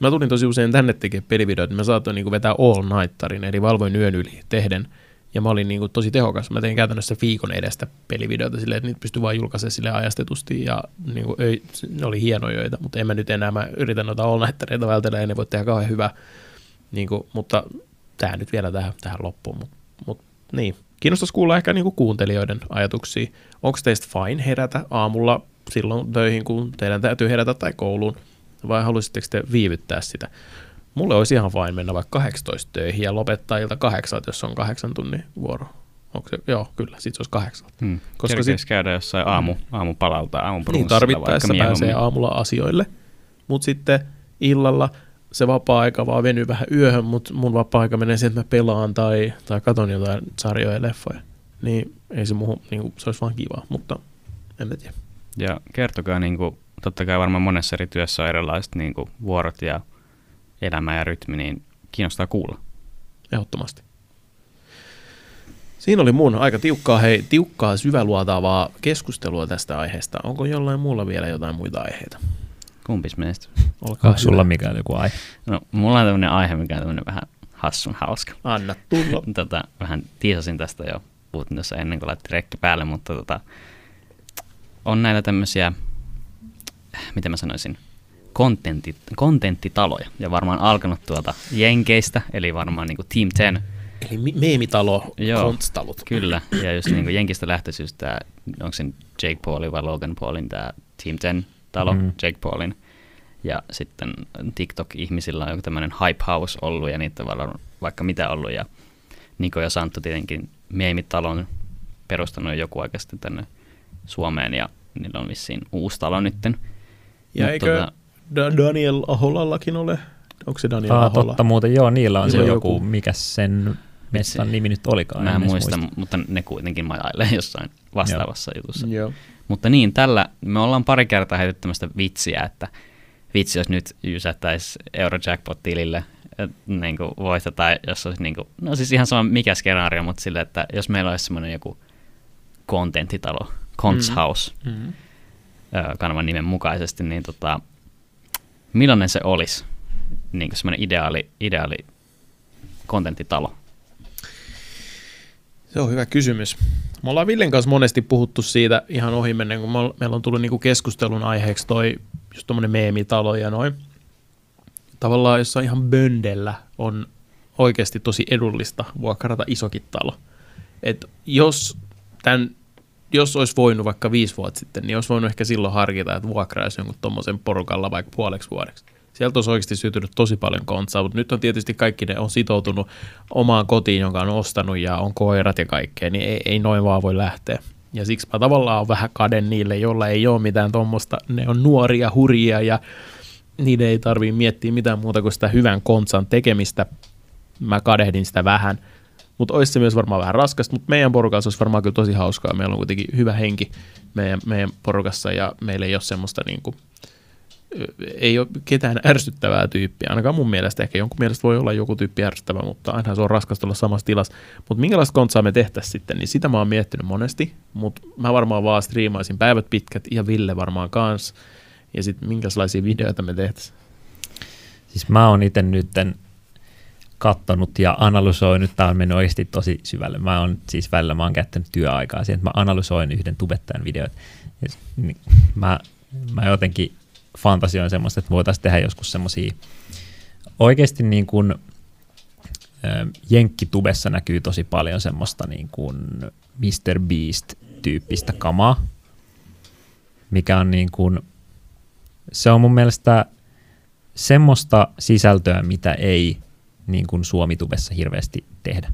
Mä tulin tosi usein tänne tekemään pelivideoita. Mä saatoin niin vetää all nightarin, eli valvoin yön yli tehden. Ja mä olin niin kuin tosi tehokas. Mä tein käytännössä viikon edestä pelivideoita silleen, että niitä pystyi vain julkaisemaan sille ajastetusti. Ja niin kuin, ei, ne oli hienoja joita, mutta en mä nyt enää, mä yritän noita all nightareita vältellä, ja ne voi tehdä kauhean hyvää. Niin kuin, mutta tämä nyt vielä tähän, tähän loppuun. Mutta mut, niin. Kiinnostaisi kuulla ehkä niin kuin kuuntelijoiden ajatuksia. Onko teistä fine herätä aamulla silloin töihin, kun teidän täytyy herätä tai kouluun, vai haluaisitteko te viivyttää sitä? Mulle olisi ihan fine mennä vaikka 18 töihin ja lopettaa ilta kahdeksalta, jos on kahdeksan tunnin vuoro. Onko se? Joo, kyllä, sit se olisi kahdeksalta. Hmm. Koska Koska sit- Kerkeis käydä jossain aamu, aamupalalta, Niin aamubrunssilla tarvittaessa vaikka pääsee aamulla asioille, mutta sitten illalla se vapaa-aika vaan venyy vähän yöhön, mutta mun vapaa-aika menee siihen, että mä pelaan tai, tai katon jotain sarjoja ja leffoja. Niin ei se muuhun, niin kuin, se olisi vaan kivaa, mutta en mä tiedä. Ja kertokaa, niin kuin, totta kai varmaan monessa eri työssä on erilaiset niin kuin, vuorot ja elämä ja rytmi, niin kiinnostaa kuulla. Ehdottomasti. Siinä oli mun aika tiukkaa, hei, tiukkaa syväluotaavaa keskustelua tästä aiheesta. Onko jollain muulla vielä jotain muita aiheita? Kumpis meistä? Olkaa Onko sulla mikään joku aihe? No, mulla on tämmöinen aihe, mikä on tämmöinen vähän hassun hauska. Anna tulla. *laughs* Tota, vähän tiisasin tästä jo puhuttiin tuossa ennen kuin laitti rekki päälle, mutta tota, on näitä tämmöisiä, miten mä sanoisin, kontentti, kontenttitaloja, ja varmaan alkanut tuolta Jenkeistä, eli varmaan niin kuin Team 10. Eli mi- meemitalo, Joo. konstalut. Kyllä, ja just niin kuin Jenkistä lähtöisyys tämä, onko se Jake Paulin vai Logan Paulin tämä Team 10 talo, Mhm. mm. Jake Paulin. Ja sitten TikTok-ihmisillä on joku tämmöinen hype house ollut ja niitä on vaikka mitä ollut. Ja Niko ja Santtu tietenkin meemitalon perustanut jo joku aika sitten tänne Suomeen ja niillä on vissiin uusi talo nytten. Ja Mut eikö tota- Da- Daniel Aholallakin ole? Onko se Daniel Ah, Ahola? totta muuten, joo, niillä on Niillä se joku, joku- mikä sen messan nimi nyt olikaan. Mä en edes muista, mutta ne kuitenkin majailee *laughs* jossain vastaavassa jutussa. Joo. Mutta niin, tällä me ollaan pari kertaa heitetty tämmöistä vitsiä, että vitsi, jos nyt jysättäisi Eurojackpot-tilille niin kuin voitetaan, jos olisi niin kuin, no siis ihan sama mikä skenaario, mutta sille, että jos meillä olisi semmoinen joku kontenttitalo, Cons Mm. House, Mm. ö, kanavan nimen mukaisesti, niin tota, millainen se olisi? Niin semmoinen ideaali, ideaali kontenttitalo. Se on hyvä kysymys. Me ollaan Villen kanssa monesti puhuttu siitä ihan ohimennen, kun me ol- meillä on tullut niinku keskustelun aiheeksi toi just tommonen meemitalo ja noin. Tavallaan jossain ihan böndellä on oikeasti tosi edullista vuokrata isokin talo. Et jos, tämän, jos olisi voinut vaikka viisi vuotta sitten, niin olisi voinut ehkä silloin harkita, että vuokraisi jonkun tommosen porukalla vaikka puoleksi vuodeksi. Sieltä olisi oikeasti syntynyt tosi paljon kontsaa, mutta nyt on tietysti kaikki ne on sitoutunut omaan kotiin, jonka on ostanut ja on koirat ja kaikkea, niin ei, ei noin vaan voi lähteä. Ja siksi mä tavallaan on vähän kaden niille, joilla ei ole mitään tuommoista, ne on nuoria, hurjia ja niiden ei tarvii miettiä mitään muuta kuin sitä hyvän kontsan tekemistä. Mä kadehdin sitä vähän, mutta olisi se myös varmaan vähän raskasta, mutta meidän porukassa olisi varmaan kyllä tosi hauskaa. Meillä on kuitenkin hyvä henki meidän, meidän porukassa ja meillä ei ole semmoista niin kuin, ei ole ketään ärsyttävää tyyppiä. Ainakaan mun mielestä. Ehkä jonkun mielestä voi olla joku tyyppi ärsyttävä, mutta aina se on raskasta olla samassa tilassa. Mutta minkälaista kontsaa me tehtäisiin sitten, niin sitä mä oon miettinyt monesti. Mutta mä varmaan vaan striimaisin päivät pitkät ja Ville varmaan kans. Ja sitten minkälaisia videoita me tehtäisiin. Siis mä oon itse nytten kattonut ja analysoinut, tää on mennyt oikeasti tosi syvälle. Mä oon siis välillä, mä oon käyttänyt työaikaa siihen, että mä analysoin yhden tubettajan videot. Niin mä, mä jotenkin fantasioin semmoista, että voitaisiin tehdä joskus semmoisia oikeasti niin kuin Jenkkitubessa näkyy tosi paljon semmoista niin kuin Mr. Beast-tyyppistä kamaa, mikä on niin kuin, se on mun mielestä semmoista sisältöä, mitä ei niin kuin Suomitubessa hirveästi tehdä.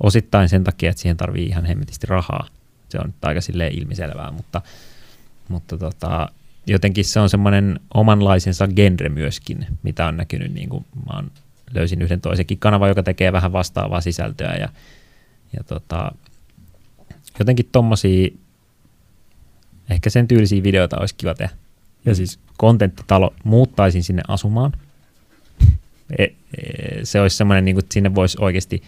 Osittain sen takia, että siihen tarvii ihan hemmetisti rahaa. Se on aika silleen ilmiselvää, mutta, mutta tota, jotenkin se on semmoinen omanlaisensa genre myöskin, mitä on näkynyt. Niin kuin mä oon, löysin yhden toisenkin kanavan, joka tekee vähän vastaavaa sisältöä ja, ja tota, jotenkin tommosia, ehkä sen tyylisiä videoita olisi kiva tehdä. Ja siis kontenttitalo muuttaisin sinne asumaan. E, e, se olisi semmoinen, niin kuin, että sinne voisi oikeasti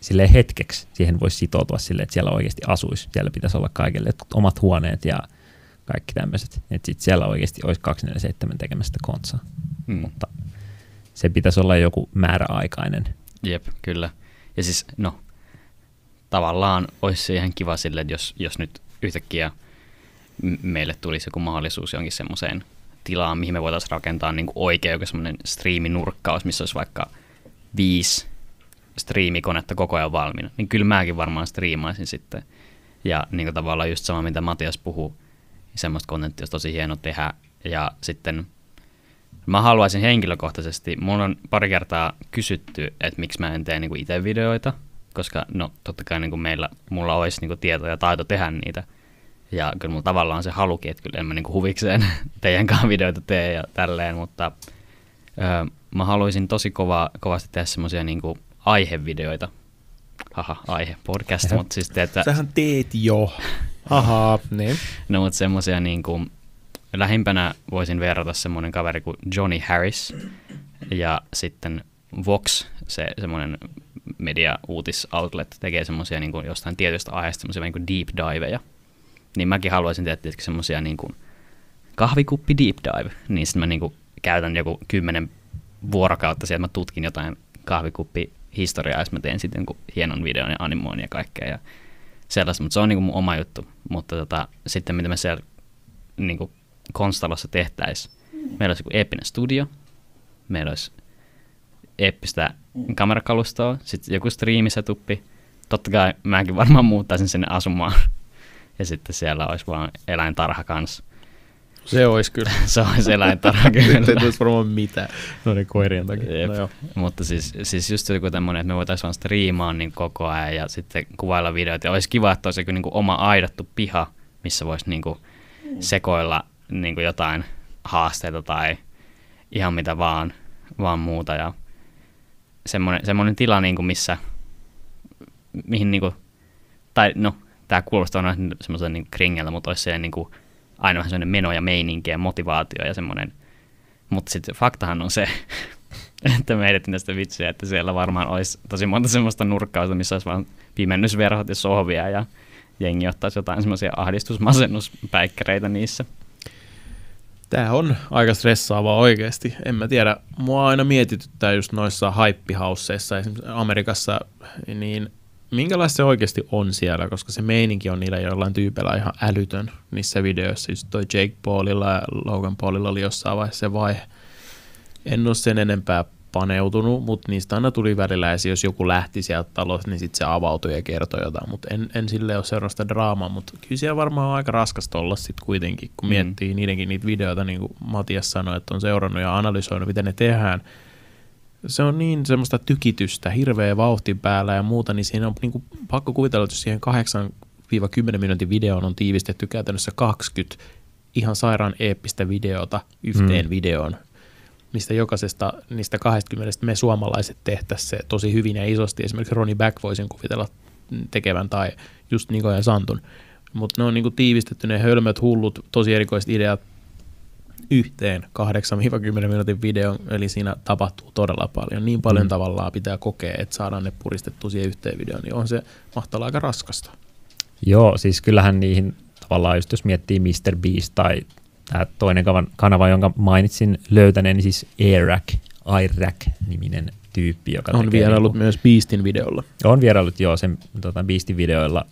sille hetkeksi siihen voisi sitoutua sille, että siellä oikeasti asuisi. Siellä pitäisi olla kaikille omat huoneet ja kaikki tämmöiset. Että sitten siellä oikeasti olisi 247 tekemästä kontsaa. Mm. Mutta se pitäisi olla joku määräaikainen. Jep, kyllä. Ja siis, no, tavallaan olisi se ihan kiva sille, että jos, jos nyt yhtäkkiä meille tulisi joku mahdollisuus jonkin semmoiseen tilaan, mihin me voitaisiin rakentaa niin kuin oikein joku semmoinen striiminurkkaus, missä olisi vaikka viisi striimikonetta koko ajan valmiina, niin kyllä mäkin varmaan striimaisin sitten. Ja niin kuin tavallaan just sama, mitä Matias puhuu, niin semmoista kontenttia olisi tosi hieno tehdä. Ja sitten mä haluaisin henkilökohtaisesti, mulla on pari kertaa kysytty, että miksi mä en tee niinku itse videoita, koska no totta kai niinku meillä, mulla olisi niinku tieto ja taito tehdä niitä. Ja kyllä mulla tavallaan on se halukin, että kyllä en mä niinku huvikseen *laughs* teidän kanssa videoita tee ja tälleen, mutta öö, mä haluaisin tosi kova, kovasti tehdä semmoisia niinku aihevideoita. Haha, aihe, podcast, Jaha. mutta siis teetä, Sähän teet jo. Ahaa, niin. *laughs* No mutta semmoisia niin kuin, lähimpänä voisin verrata semmoinen kaveri kuin Johnny Harris ja sitten Vox, se semmoinen media-uutis-outlet, tekee semmoisia niin jostain tietystä aiheesta semmoisia niin deep diveja. Niin mäkin haluaisin tehdä tietysti semmoisia niin kuin kahvikuppi deep dive, niin sitten mä niin kuin käytän joku kymmenen vuorokautta sieltä, mä tutkin jotain kahvikuppi historiaa, jos mä teen sitten jonkun hienon videon ja animoin ja kaikkea ja sellaista, mutta se on niin kuin mun oma juttu. Mutta tota, sitten mitä me siellä niin kuin Konstalossa tehtäisiin, meillä olisi joku eeppinen studio, meillä olisi eeppistä kamerakalustoa, sitten joku striimisetuppi, totta kai mäkin varmaan muuttaisin sinne asumaan. Ja sitten siellä olisi vaan eläintarha kanssa. Se olisi kyllä. *laughs* se olisi eläintarha kyllä. Nyt ei tulisi varmaan mitään noiden koirien takia. Jep. No joo. Mutta siis, siis just joku tämmöinen, että me voitaisiin vaan striimaa niin koko ajan ja sitten kuvailla videoita. Ja olisi kiva, että olisi joku niin kuin oma aidattu piha, missä voisi niin kuin sekoilla niin kuin jotain haasteita tai ihan mitä vaan, vaan muuta. Ja semmoinen, semmoinen tila, niin kuin missä, mihin niin kuin, tai no, tämä kuulostaa aina semmoisen niin kringeltä, mutta olisi niin kuin, aina vähän semmoinen meno ja meininki ja motivaatio ja semmoinen, mutta sitten faktahan on se, *laughs* että me edettiin tästä vitsiä, että siellä varmaan olisi tosi monta semmoista nurkkausta, missä olisi vaan pimennysverhot ja sohvia ja jengi ottaisi jotain semmoisia ahdistusmasennuspäikkäreitä niissä. Tämä on aika stressaavaa oikeasti. En mä tiedä, mua aina mietityttää just noissa haippihausseissa esimerkiksi Amerikassa, niin minkälaista se oikeasti on siellä, koska se meininki on niillä jollain tyypeillä ihan älytön niissä videoissa. Just toi Jake Paulilla ja Logan Paulilla oli jossain vaiheessa se vaihe. En ole sen enempää paneutunut, mutta niistä aina tuli välillä esiin, jos joku lähti sieltä talosta, niin sitten se avautui ja kertoi jotain, mutta en, en sille ole seurannut sitä draamaa, mutta kyllä siellä varmaan on aika raskasta olla sitten kuitenkin, kun Mm. miettii niidenkin niitä videoita, niin kuin Matias sanoi, että on seurannut ja analysoinut, miten ne tehdään. Se on niin semmoista tykitystä, hirveä vauhti päällä ja muuta, niin siinä on niin kuin pakko kuvitella, että jos siihen 8-10 minuutin videoon on tiivistetty käytännössä 20 ihan sairaan eeppistä videota yhteen Mm. videoon, mistä jokaisesta niistä 20 me suomalaiset tehtäisiin se tosi hyvin ja isosti. Esimerkiksi Ronnie Back voisin kuvitella tekevän tai just Niko ja Santun. Mutta ne on niinku tiivistetty ne hölmöt, hullut, tosi erikoiset ideat yhteen 8-10 minuutin videon, eli siinä tapahtuu todella paljon. Niin paljon Mm. tavallaan pitää kokea, että saadaan ne puristettua siihen yhteen videoon, niin on se mahtaa olla aika raskasta. Joo, siis kyllähän niihin tavallaan just jos miettii Mr. Beast tai tämä toinen kanava, jonka mainitsin löytäneen, niin siis Airac, Airac-niminen tyyppi, joka On ollut niinku- myös Beastin videolla. on vierailut joo sen tota, Beastin videoilla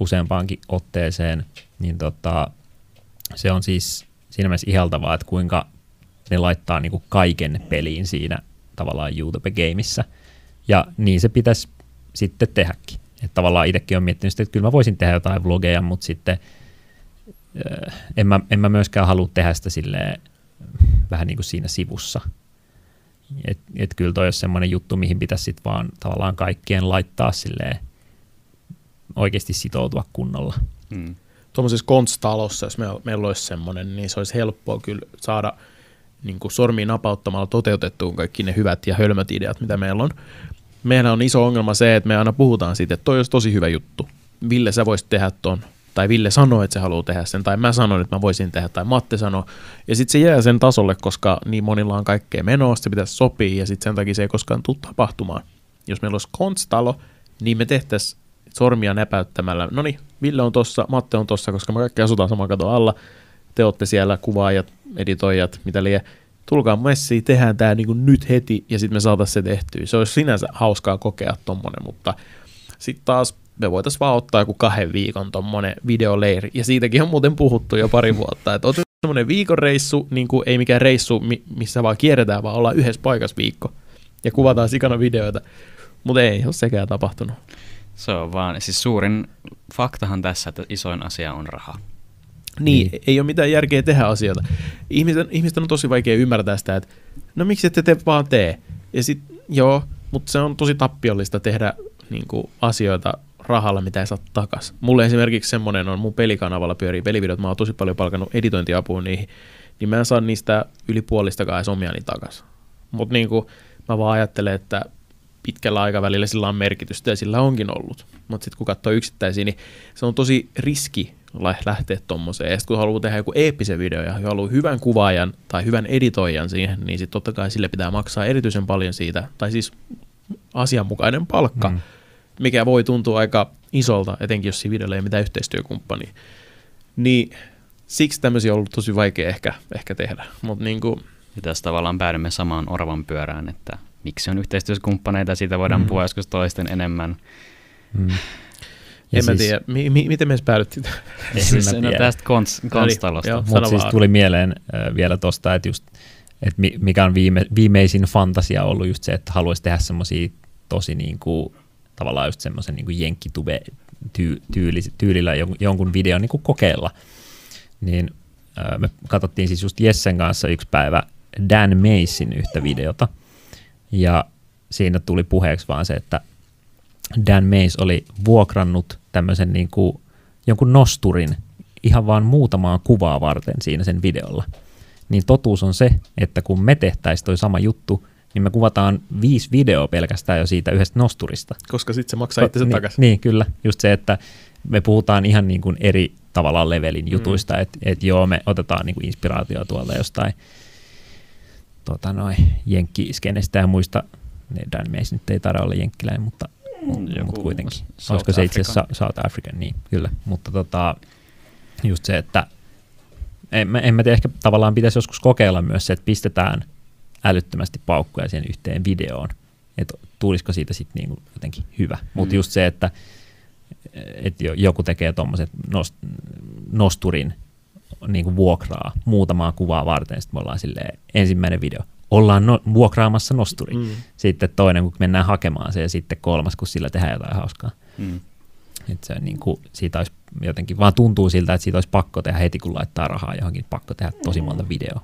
useampaankin otteeseen, niin tota, se on siis siinä mielessä ihaltavaa, että kuinka ne laittaa niinku kaiken peliin siinä tavallaan YouTube-gameissa. Ja niin se pitäisi sitten tehdäkin. Että tavallaan itsekin on miettinyt että kyllä mä voisin tehdä jotain vlogeja, mutta sitten äh, en mä, en mä myöskään halua tehdä sitä silleen vähän niin kuin siinä sivussa. Et, et kyllä toi olisi semmoinen juttu, mihin pitäisi sitten vaan tavallaan kaikkien laittaa silleen oikeasti sitoutua kunnolla. Mm. Tuommoisessa konstalossa, jos meillä, meillä olisi semmoinen, niin se olisi helppoa kyllä saada niin kuin sormiin napauttamalla toteutettuun kaikki ne hyvät ja hölmöt ideat, mitä meillä on. Meillä on iso ongelma se, että me aina puhutaan siitä, että toi olisi tosi hyvä juttu. Ville, sä voisit tehdä ton. Tai Ville sanoi, että se haluaa tehdä sen, tai mä sanoin, että mä voisin tehdä, tai Matte sanoi. Ja sitten se jää sen tasolle, koska niin monilla on kaikkea menoa, se pitäisi sopia, ja sitten sen takia se ei koskaan tule tapahtumaan. Jos meillä olisi konstalo, niin me tehtäisiin sormia näpäyttämällä. No niin, Ville on tossa, Matte on tossa, koska me kaikki asutaan saman katon alla. Te olette siellä kuvaajat, editoijat, mitä liian. Tulkaa messiin, tehdään tämä niinku nyt heti ja sitten me saataisiin se tehtyä. Se olisi sinänsä hauskaa kokea tommonen, mutta sitten taas me voitaisiin vaan ottaa joku kahden viikon tommonen videoleiri. Ja siitäkin on muuten puhuttu jo pari vuotta, että otetaan semmoinen viikon reissu, niin kuin ei mikään reissu, mi- missä vaan kierretään, vaan ollaan yhdessä paikassa viikko. Ja kuvataan sikana videoita. Mutta ei ole sekään tapahtunut. Se on vaan, siis suurin faktahan tässä, että isoin asia on raha. Niin, Niin. ei ole mitään järkeä tehdä asioita. Ihmisten, ihmisten on tosi vaikea ymmärtää sitä, että no miksi ette te vaan tee? Ja sit, joo, mutta se on tosi tappiollista tehdä niin kuin, asioita rahalla, mitä ei saa takas. Mulle esimerkiksi semmoinen on, mun pelikanavalla pyörii pelivideot, mä oon tosi paljon palkannut editointiapua niihin, niin mä en saa niistä yli puolistakaan edes omiani takas. Mutta niin kuin, mä vaan ajattelen, että pitkällä aikavälillä sillä on merkitystä ja sillä onkin ollut. Mutta sitten kun katsoo yksittäisiä, niin se on tosi riski lä- lähteä tommoseen. Ja sitten kun haluaa tehdä joku eeppisen video ja haluaa hyvän kuvaajan tai hyvän editoijan siihen, niin sitten totta kai sille pitää maksaa erityisen paljon siitä, tai siis asianmukainen palkka, Mm. mm. mikä voi tuntua aika isolta, etenkin jos siinä videolla ei ole mitään yhteistyökumppania. Niin siksi tämmöisiä on ollut tosi vaikea ehkä, ehkä tehdä. Mutta niin kuin, Ja tässä tavallaan päädymme samaan oravan pyörään, että miksi on yhteistyökumppaneita, siitä voidaan Mm. puhua joskus toisten enemmän. Mm. Ja en mä tiedä, mi- mi- miten me päädyttiin *laughs* siis, no tästä kons, konstalosta. joo. Mutta siis tuli mieleen äh, vielä tosta, että just, että mi- mikä on viime, viimeisin fantasia ollut just se, että haluaisi tehdä semmoisia tosi niin kuin, tavallaan just semmoisen niin jenkkitube tyy- tyyli, tyylillä jonkun, jonkun videon niin kuin kokeilla. Niin äh, me katsottiin siis just Jessen kanssa yksi päivä Dan Macein yhtä videota, ja siinä tuli puheeksi vaan se, että Dan Mace oli vuokrannut tämmöisen niin kuin jonkun nosturin ihan vaan muutamaa kuvaa varten siinä sen videolla. Niin totuus on se, että kun me tehtäisiin toi sama juttu, niin me kuvataan viisi videoa pelkästään jo siitä yhdestä nosturista. Koska sitten se maksaa itse niin, takaisin. Niin, kyllä. Just se, että me puhutaan ihan niin kuin eri tavallaan levelin jutuista, mm. että et joo, me otetaan niin kuin inspiraatio tuolta jostain tota noin, jenkkiskenestä ja muista. Ne Mace nyt ei taida olla jenkkiläinen, mutta, Joku mutta kuitenkin. South Olisiko se itse asiassa. South African, niin kyllä. Mutta tota, just se, että en, mä- en mä tiedä, ehkä tavallaan pitäisi joskus kokeilla myös se, että pistetään älyttömästi paukkuja siihen yhteen videoon, että tulisiko siitä sitten niinku jotenkin hyvä. Mutta Mm. just se, että et jo- joku tekee tuommoiset nost, nosturin niinku vuokraa muutamaa kuvaa varten, sitten me ollaan silleen, ensimmäinen video, ollaan no, vuokraamassa nosturi. Mm. Sitten toinen, kun mennään hakemaan se, ja sitten kolmas, kun sillä tehdään jotain hauskaa. Mm. Että se niin kuin, siitä olisi jotenkin, vaan tuntuu siltä, että siitä olisi pakko tehdä heti, kun laittaa rahaa johonkin, pakko tehdä tosi monta videoa.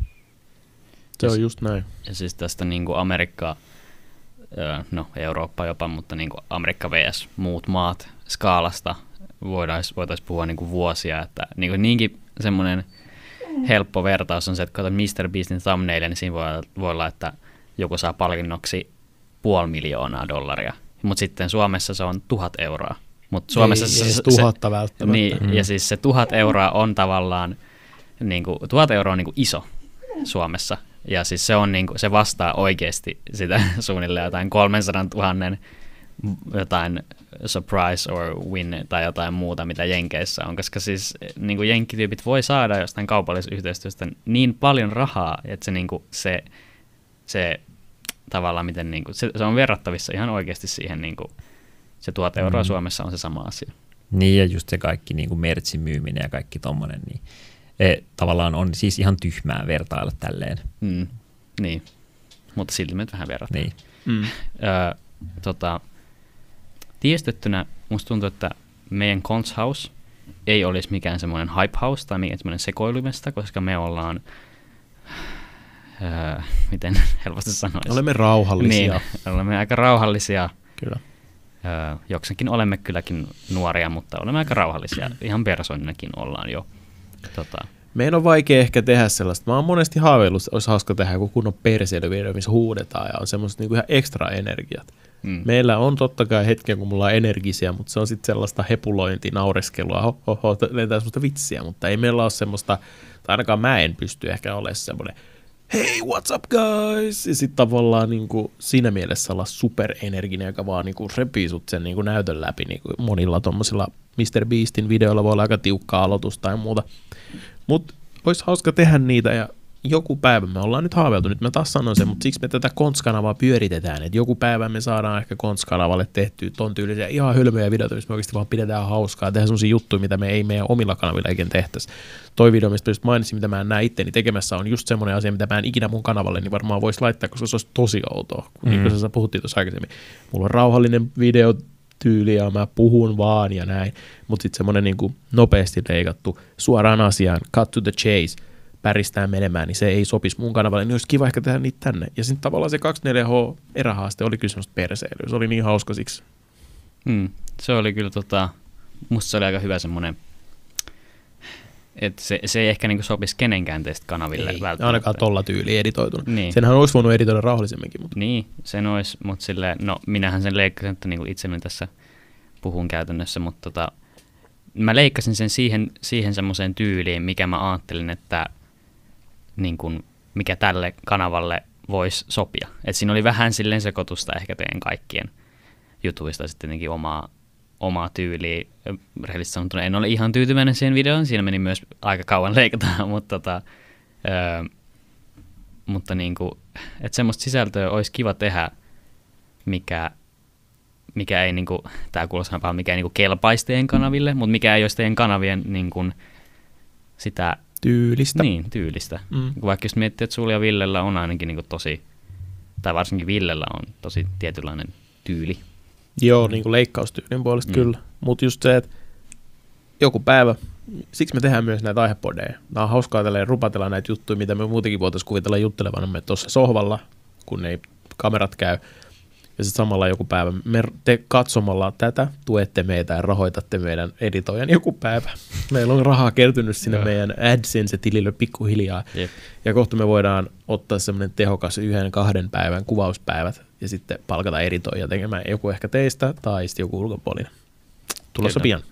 Se on just näin. Ja siis tästä niin kuin Amerikka, ö, no Eurooppa jopa, mutta niin kuin Amerikka vs. muut maat skaalasta voitaisiin voitais puhua niin kuin vuosia, että niin kuin niinkin semmoinen helppo vertaus on se, että katsot Mr. Beastin thumbnailia, niin siinä voi, voi olla, että joku saa palkinnoksi puoli miljoonaa dollaria, mutta sitten Suomessa se on tuhat euroa. Mutta Suomessa ei se, se, tuhatta välttämättä. niin, Mm. ja siis se tuhat euroa on tavallaan, niin kuin, tuhat euroa on niin kuin iso Suomessa. Ja siis se, on niin kuin, se vastaa oikeasti sitä *laughs* suunnilleen jotain 300 000 jotain surprise or win tai jotain muuta, mitä Jenkeissä on, koska siis niin kuin jenkkityypit voi saada jostain kaupallisesta yhteistyöstä niin paljon rahaa, että se, niin kuin, se, se tavallaan miten niin kuin, se, se on verrattavissa ihan oikeasti siihen niin kuin, se tuhat euroa Mm. Suomessa on se sama asia. Niin ja just se kaikki niin kuin mertsin myyminen ja kaikki tommonen, niin e, tavallaan on siis ihan tyhmää vertailla tälleen. Mm, niin, mutta silti me nyt vähän verrataan. Niin. Mm. Tota, tiistettynä musta tuntuu, että meidän Cons House ei olisi mikään semmoinen hype house tai mikään semmoinen sekoilumesta, koska me ollaan, öö, miten helposti sanoisi. Olemme rauhallisia. Niin, olemme aika rauhallisia. Kyllä. Öö, jokseenkin olemme kylläkin nuoria, mutta olemme aika rauhallisia. Ihan persooninakin ollaan jo. Tota, Meidän on vaikea ehkä tehdä sellaista. Mä oon monesti haaveillut, että olisi hauska tehdä joku kunnon perseilyvideo, missä huudetaan ja on semmoiset niinku ihan ekstra energiat. Mm. Meillä on totta kai hetkiä, kun mulla on energisiä, mutta se on sitten sellaista hepulointi, naureskelua, ho, ho, ho, lentää semmoista vitsiä, mutta ei meillä ole semmoista, tai ainakaan mä en pysty ehkä olemaan semmoinen, hei, what's up guys? Ja sitten tavallaan niin kuin, siinä mielessä olla superenerginen, joka vaan niin kuin, repii sut sen niin kuin, näytön läpi. Niin kuin monilla tuommoisilla Mr. Beastin videoilla voi olla aika tiukka aloitus tai muuta. Mutta olisi hauska tehdä niitä ja joku päivä me ollaan nyt haaveiltu, nyt mä taas sanon sen, mutta siksi me tätä Kons-kanavaa pyöritetään, että joku päivä me saadaan ehkä Kons-kanavalle tehtyä ton tyylisiä ihan hölmöjä videoita, missä me oikeasti vaan pidetään hauskaa, tehdään sellaisia juttuja, mitä me ei meidän omilla kanavilla eikä tehtäisi. Toi video, mistä just mainitsin, mitä mä en näe itteni tekemässä, on just semmoinen asia, mitä mä en ikinä mun kanavalle, niin varmaan voisi laittaa, koska se olisi tosi outoa, kun mm. niin kuin sä puhuttiin tuossa aikaisemmin. Mulla on rauhallinen video, tyyli ja mä puhun vaan ja näin, mutta sitten semmoinen niin nopeasti leikattu, suoraan asiaan, cut to the chase, päristää menemään, niin se ei sopisi mun kanavalle, niin olisi kiva ehkä tehdä niitä tänne. Ja sitten tavallaan se 24H erähaaste oli kyllä semmoista perseilyä, se oli niin hauska siksi. Mm, se oli kyllä tota, musta se oli aika hyvä semmoinen, että se, se ei ehkä niinku sopisi kenenkään teistä kanaville Ei, välttämättä. ainakaan tolla tyyli editoituna. Niin. Senhän olisi voinut editoida rauhallisemminkin, mutta Niin, sen olisi, mutta silleen, no minähän sen leikkasin, että niinku itselleni tässä puhun käytännössä, mutta tota, mä leikkasin sen siihen, siihen semmoiseen tyyliin, mikä mä ajattelin, että niin kun, mikä tälle kanavalle voisi sopia. Et siinä oli vähän silleen sekoitusta ehkä teidän kaikkien jutuista sitten omaa, omaa tyyliä. Rehellisesti sanottuna en ole ihan tyytyväinen siihen videoon, siinä meni myös aika kauan leikata, *laughs* mutta, tota, ö, mutta niin kuin, että semmoista sisältöä olisi kiva tehdä, mikä, mikä ei, niinku, tämä kuulostaa paljon, mikä ei niinku kelpaisi teidän kanaville, mutta mikä ei olisi teidän kanavien niinku, sitä Tyylistä. niin, tyylistä. Mm. Vaikka jos miettii, että sulla ja Villellä on ainakin niinku tosi, tai varsinkin Villellä on tosi tietynlainen tyyli. Joo, niin kuin leikkaustyylin puolesta Mm. kyllä. Mutta just se, että joku päivä, siksi me tehdään myös näitä aihepodeja. Nämä on hauskaa tälleen rupatella näitä juttuja, mitä me muutenkin voitaisiin kuvitella juttelevanamme tuossa sohvalla, kun ei kamerat käy. Ja sitten samalla joku päivä, me te katsomalla tätä tuette meitä ja rahoitatte meidän editoijan joku päivä. *laughs* Meillä on rahaa kertynyt sinne Joo. meidän AdSense-tilille pikkuhiljaa. Jep. Ja kohta me voidaan ottaa semmoinen tehokas yhden, kahden päivän kuvauspäivät ja sitten palkata editoija tekemään joku ehkä teistä tai sitten joku ulkopuolinen. Tulossa Kyllä. pian.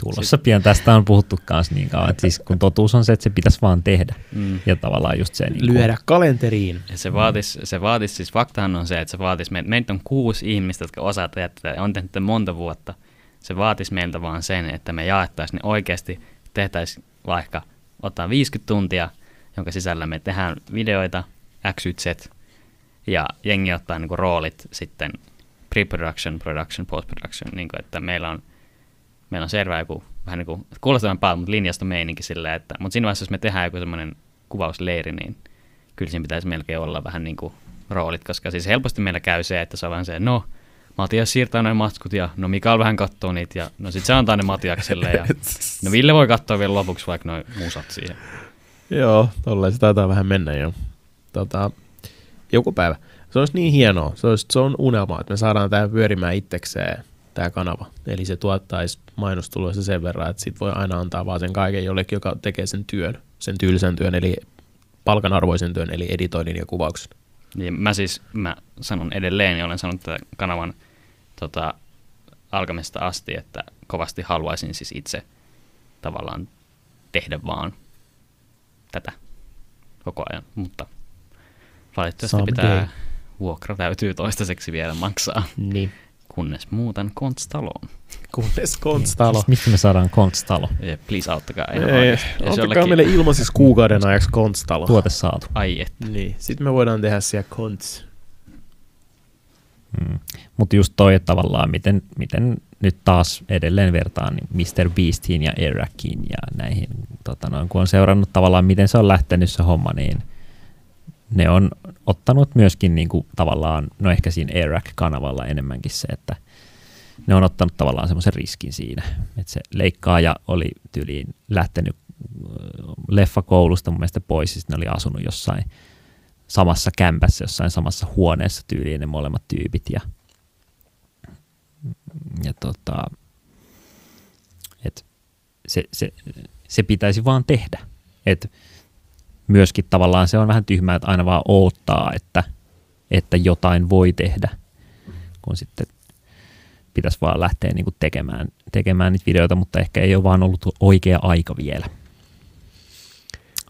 Tulossa pian tästä on puhuttu kanssa niin kauan, että siis kun totuus on se, että se pitäisi vaan tehdä. Mm. Ja tavallaan just se niin Lyödä kalenteriin. Ja se vaatis, se vaatis, siis faktahan on se, että se vaatis, meitä, meitä on kuusi ihmistä, jotka osaa tehdä tätä on tehnyt tätä monta vuotta. Se vaatis meiltä vaan sen, että me jaettaisiin ne oikeasti, tehtäisiin vaikka, ottaa 50 tuntia, jonka sisällä me tehdään videoita, X, Y, Z, ja jengi ottaa niinku roolit sitten pre-production, production, post-production, niinku, että meillä on, meillä on selvä joku, vähän niin kuin, kuulostaa paljon, mutta linjasta meininki silleen, että, mutta siinä vaiheessa, jos me tehdään joku semmoinen kuvausleiri, niin kyllä siinä pitäisi melkein olla vähän niin kuin roolit, koska siis helposti meillä käy se, että se on vähän se, no, Matias siirtää noin matskut ja no Mikael vähän katsoo niitä ja no sit se antaa ne Matiakselle ja *laughs* no Ville voi katsoa vielä lopuksi vaikka noin musat siihen. Joo, tolleen se taitaa vähän mennä jo. Tota, joku päivä. Se olisi niin hienoa. Se, olisi, se on unelma, että me saadaan tämä pyörimään itsekseen, tämä kanava. Eli se tuottaisi mainostuloissa sen verran, että sit voi aina antaa vaan sen kaiken jollekin, joka tekee sen työn, sen tyylisen työn, eli palkanarvoisen työn, eli editoinnin ja kuvauksen. Niin mä siis, mä sanon edelleen ja olen sanonut tätä kanavan tota, alkamista asti, että kovasti haluaisin siis itse tavallaan tehdä vaan tätä koko ajan, mutta valitettavasti Someday. pitää vuokra täytyy toistaiseksi vielä maksaa, Niin. Kunnes muutan konstaloon. *laughs* Kunnes konstalo. Siis mistä me saadaan konstalo? Ja please auttakaa Ei. Jos antakaa jollekin- meille ilmaisissa kuukauden ajaksi konstalo. Tuote saatu. Ai et. Niin, sitten me voidaan tehdä siellä konts. Mm. Mutta just toi, tavallaan miten, miten nyt taas edelleen vertaan niin Mr. Beastiin ja Erakiin ja näihin, tota noin, kun on seurannut tavallaan, miten se on lähtenyt se homma, niin ne on ottanut myöskin niin kuin, tavallaan, no ehkä siinä Erac-kanavalla enemmänkin se, että ne on ottanut tavallaan semmoisen riskin siinä, että se leikkaaja oli tyyliin lähtenyt äh, leffakoulusta mun mielestä pois, sitten ne oli asunut jossain samassa kämpässä, jossain samassa huoneessa tyyliin ne molemmat tyypit ja, ja tota, et se, se, se, pitäisi vaan tehdä. Et myöskin tavallaan se on vähän tyhmää, että aina vaan odottaa, että, että jotain voi tehdä, kun sitten pitäisi vaan lähteä niinku tekemään, tekemään niitä videoita, mutta ehkä ei ole vaan ollut oikea aika vielä.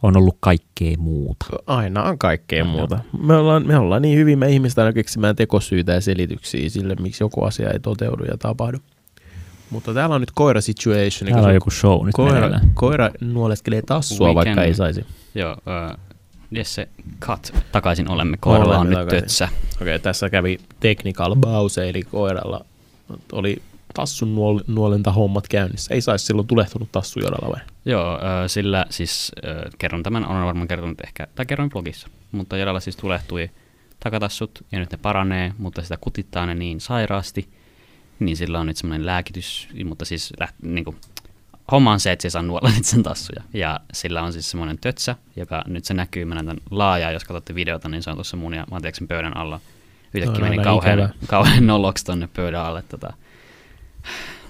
On ollut kaikkea muuta. Aina on kaikkea Aina. muuta. Me ollaan, me ollaan niin hyvin me ihmiset aina keksimään tekosyitä ja selityksiä sille, miksi joku asia ei toteudu ja tapahdu. Mutta täällä on nyt koira situation. Täällä on joku show nyt koira, meneillään. koira nuoleskelee tassua, We vaikka can- ei saisi. Joo, uh, Jesse, cut. Takaisin olemme. Koiralla on nyt takaisin. tötsä. Okei, tässä kävi technical pause, eli koiralla oli tassun nuol, nuolenta hommat käynnissä. Ei saisi silloin tulehtunut tassu jodalla vai? Joo, uh, sillä siis uh, kerron tämän, olen varmaan kertonut ehkä, tai kerroin blogissa, mutta Jodalla siis tulehtui takatassut ja nyt ne paranee, mutta sitä kutittaa ne niin sairaasti, niin sillä on nyt semmoinen lääkitys, mutta siis läht, niin kuin, homma on se, että se saa nuolla niitä sen tassuja. Ja sillä on siis semmoinen tötsä, joka nyt se näkyy, mä näytän laajaa, jos katsotte videota, niin se on tuossa mun ja Matiaksen pöydän alla. Yhtäkkiä meni kauhean, ikävä. kauhean noloksi tonne pöydän alle. Tota.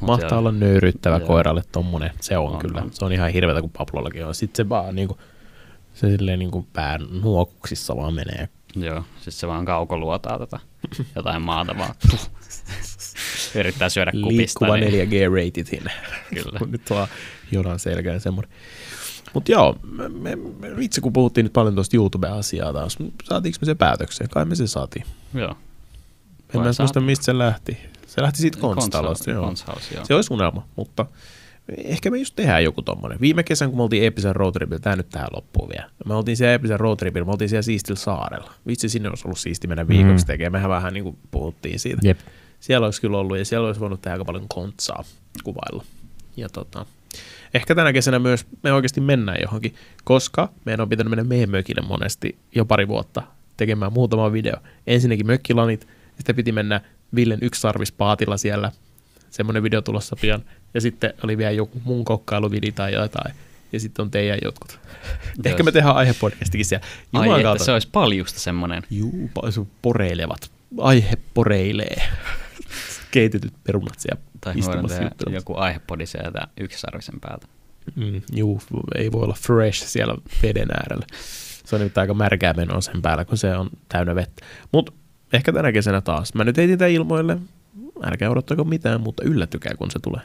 Mut Mahtaa joo. olla nöyryttävä Joo. koiralle tommonen. Se on, On, kyllä. on. Se on ihan hirveätä, kun Pablollakin on. Sitten se vaan niinku, se silleen niinku pään nuokuksissa vaan menee. Joo, siis se vaan kaukoluotaa tota *laughs* jotain maata vaan. Yrittää syödä kupista. Liikkuva niin, 4G-rated sinne. Kyllä. Kun *laughs* nyt vaan jonan selkään semmoinen. Mutta joo, me, me, itse kun puhuttiin nyt paljon tuosta YouTube-asiaa taas, saatiinko me se päätökseen? Kai me se saatiin. Joo. En mä muista, mistä se lähti. Se lähti siitä konstalosta, joo. Joo. Se olisi unelma, mutta ehkä me just tehdään joku tommonen. Viime kesän, kun me oltiin Eepisen roadtripillä, tää nyt tähän loppuun vielä. Me oltiin siellä Eepisen roadtripillä, me oltiin siellä siistillä saarella. Vitsi, sinne olisi ollut siisti mennä viikoksi Mm. tekemään. Mehän vähän niin kuin puhuttiin siitä. Jep. Siellä olisi kyllä ollut, ja siellä olisi voinut tehdä aika paljon kontsaa kuvailla. Ja tota, ehkä tänä kesänä myös me oikeasti mennään johonkin, koska meidän on pitänyt mennä meidän mökille monesti jo pari vuotta tekemään muutama video. Ensinnäkin mökkilanit, sitten piti mennä Villen yksisarvispaatilla siellä, semmoinen video tulossa pian, ja sitten oli vielä joku mun kokkailuvidi tai jotain, ja sitten on teidän jotkut. *laughs* Ehkä me tehdään aihepodcastikin siellä. Ai Jumalan että se olisi paljusta semmoinen. Juu, poreilevat. Aihe poreilee. *laughs* Keitetyt perunat siellä Tai istumassa tehdä juttelemassa. joku aihepodi sieltä yksisarvisen päältä. Mm, juu, ei voi olla fresh siellä veden äärellä. Se on nyt aika märkää menoa sen päällä, kun se on täynnä vettä. Mutta ehkä tänä kesänä taas. Mä nyt heitin tämän ilmoille. Älkää odottako mitään, mutta yllättykää, kun se tulee.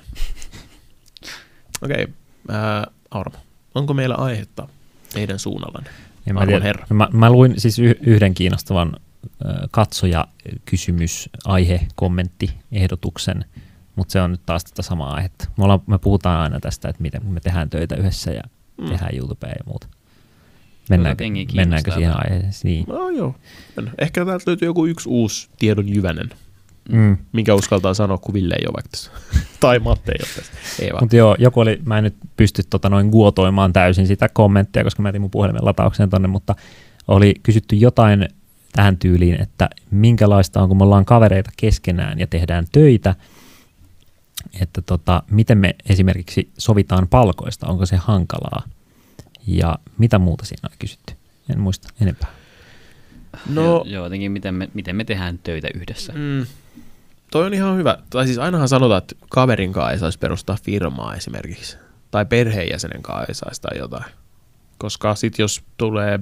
*laughs* Okei, okay. Auramo, onko meillä aihetta meidän suunnallanne? En mä, Arvon tiedä. herra. Mä, mä luin siis yhden kiinnostavan katsoja kysymys, aihe, kommentti, ehdotuksen, mutta se on nyt taas tätä samaa aihetta. Me, ollaan, me puhutaan aina tästä, että miten me tehdään töitä yhdessä ja Mm. tehdään YouTubea ja muuta. Mennäänkö, mennäänkö siihen aiheeseen? Niin. No joo. Ehkä täältä löytyy joku yksi uusi tiedon jyvänen, Mm. minkä uskaltaa sanoa, kun Ville ei ole vaikka tässä. *laughs* tai Matte ei ole tässä. Ei vaan. Mutta joo, joku oli, mä en nyt pysty tota noin guotoimaan täysin sitä kommenttia, koska mä jätin mun puhelimen lataukseen tonne, mutta oli kysytty jotain tähän tyyliin, että minkälaista on, kun me ollaan kavereita keskenään ja tehdään töitä, että tota, miten me esimerkiksi sovitaan palkoista, onko se hankalaa ja mitä muuta siinä on kysytty. En muista enempää. No, Joo, joo, jotenkin miten me, miten me tehdään töitä yhdessä. Mm. Toi on ihan hyvä. Tai siis ainahan sanotaan, että kaverin kanssa ei saisi perustaa firmaa esimerkiksi. Tai perheenjäsenen kanssa ei saisi tai jotain. Koska sit jos tulee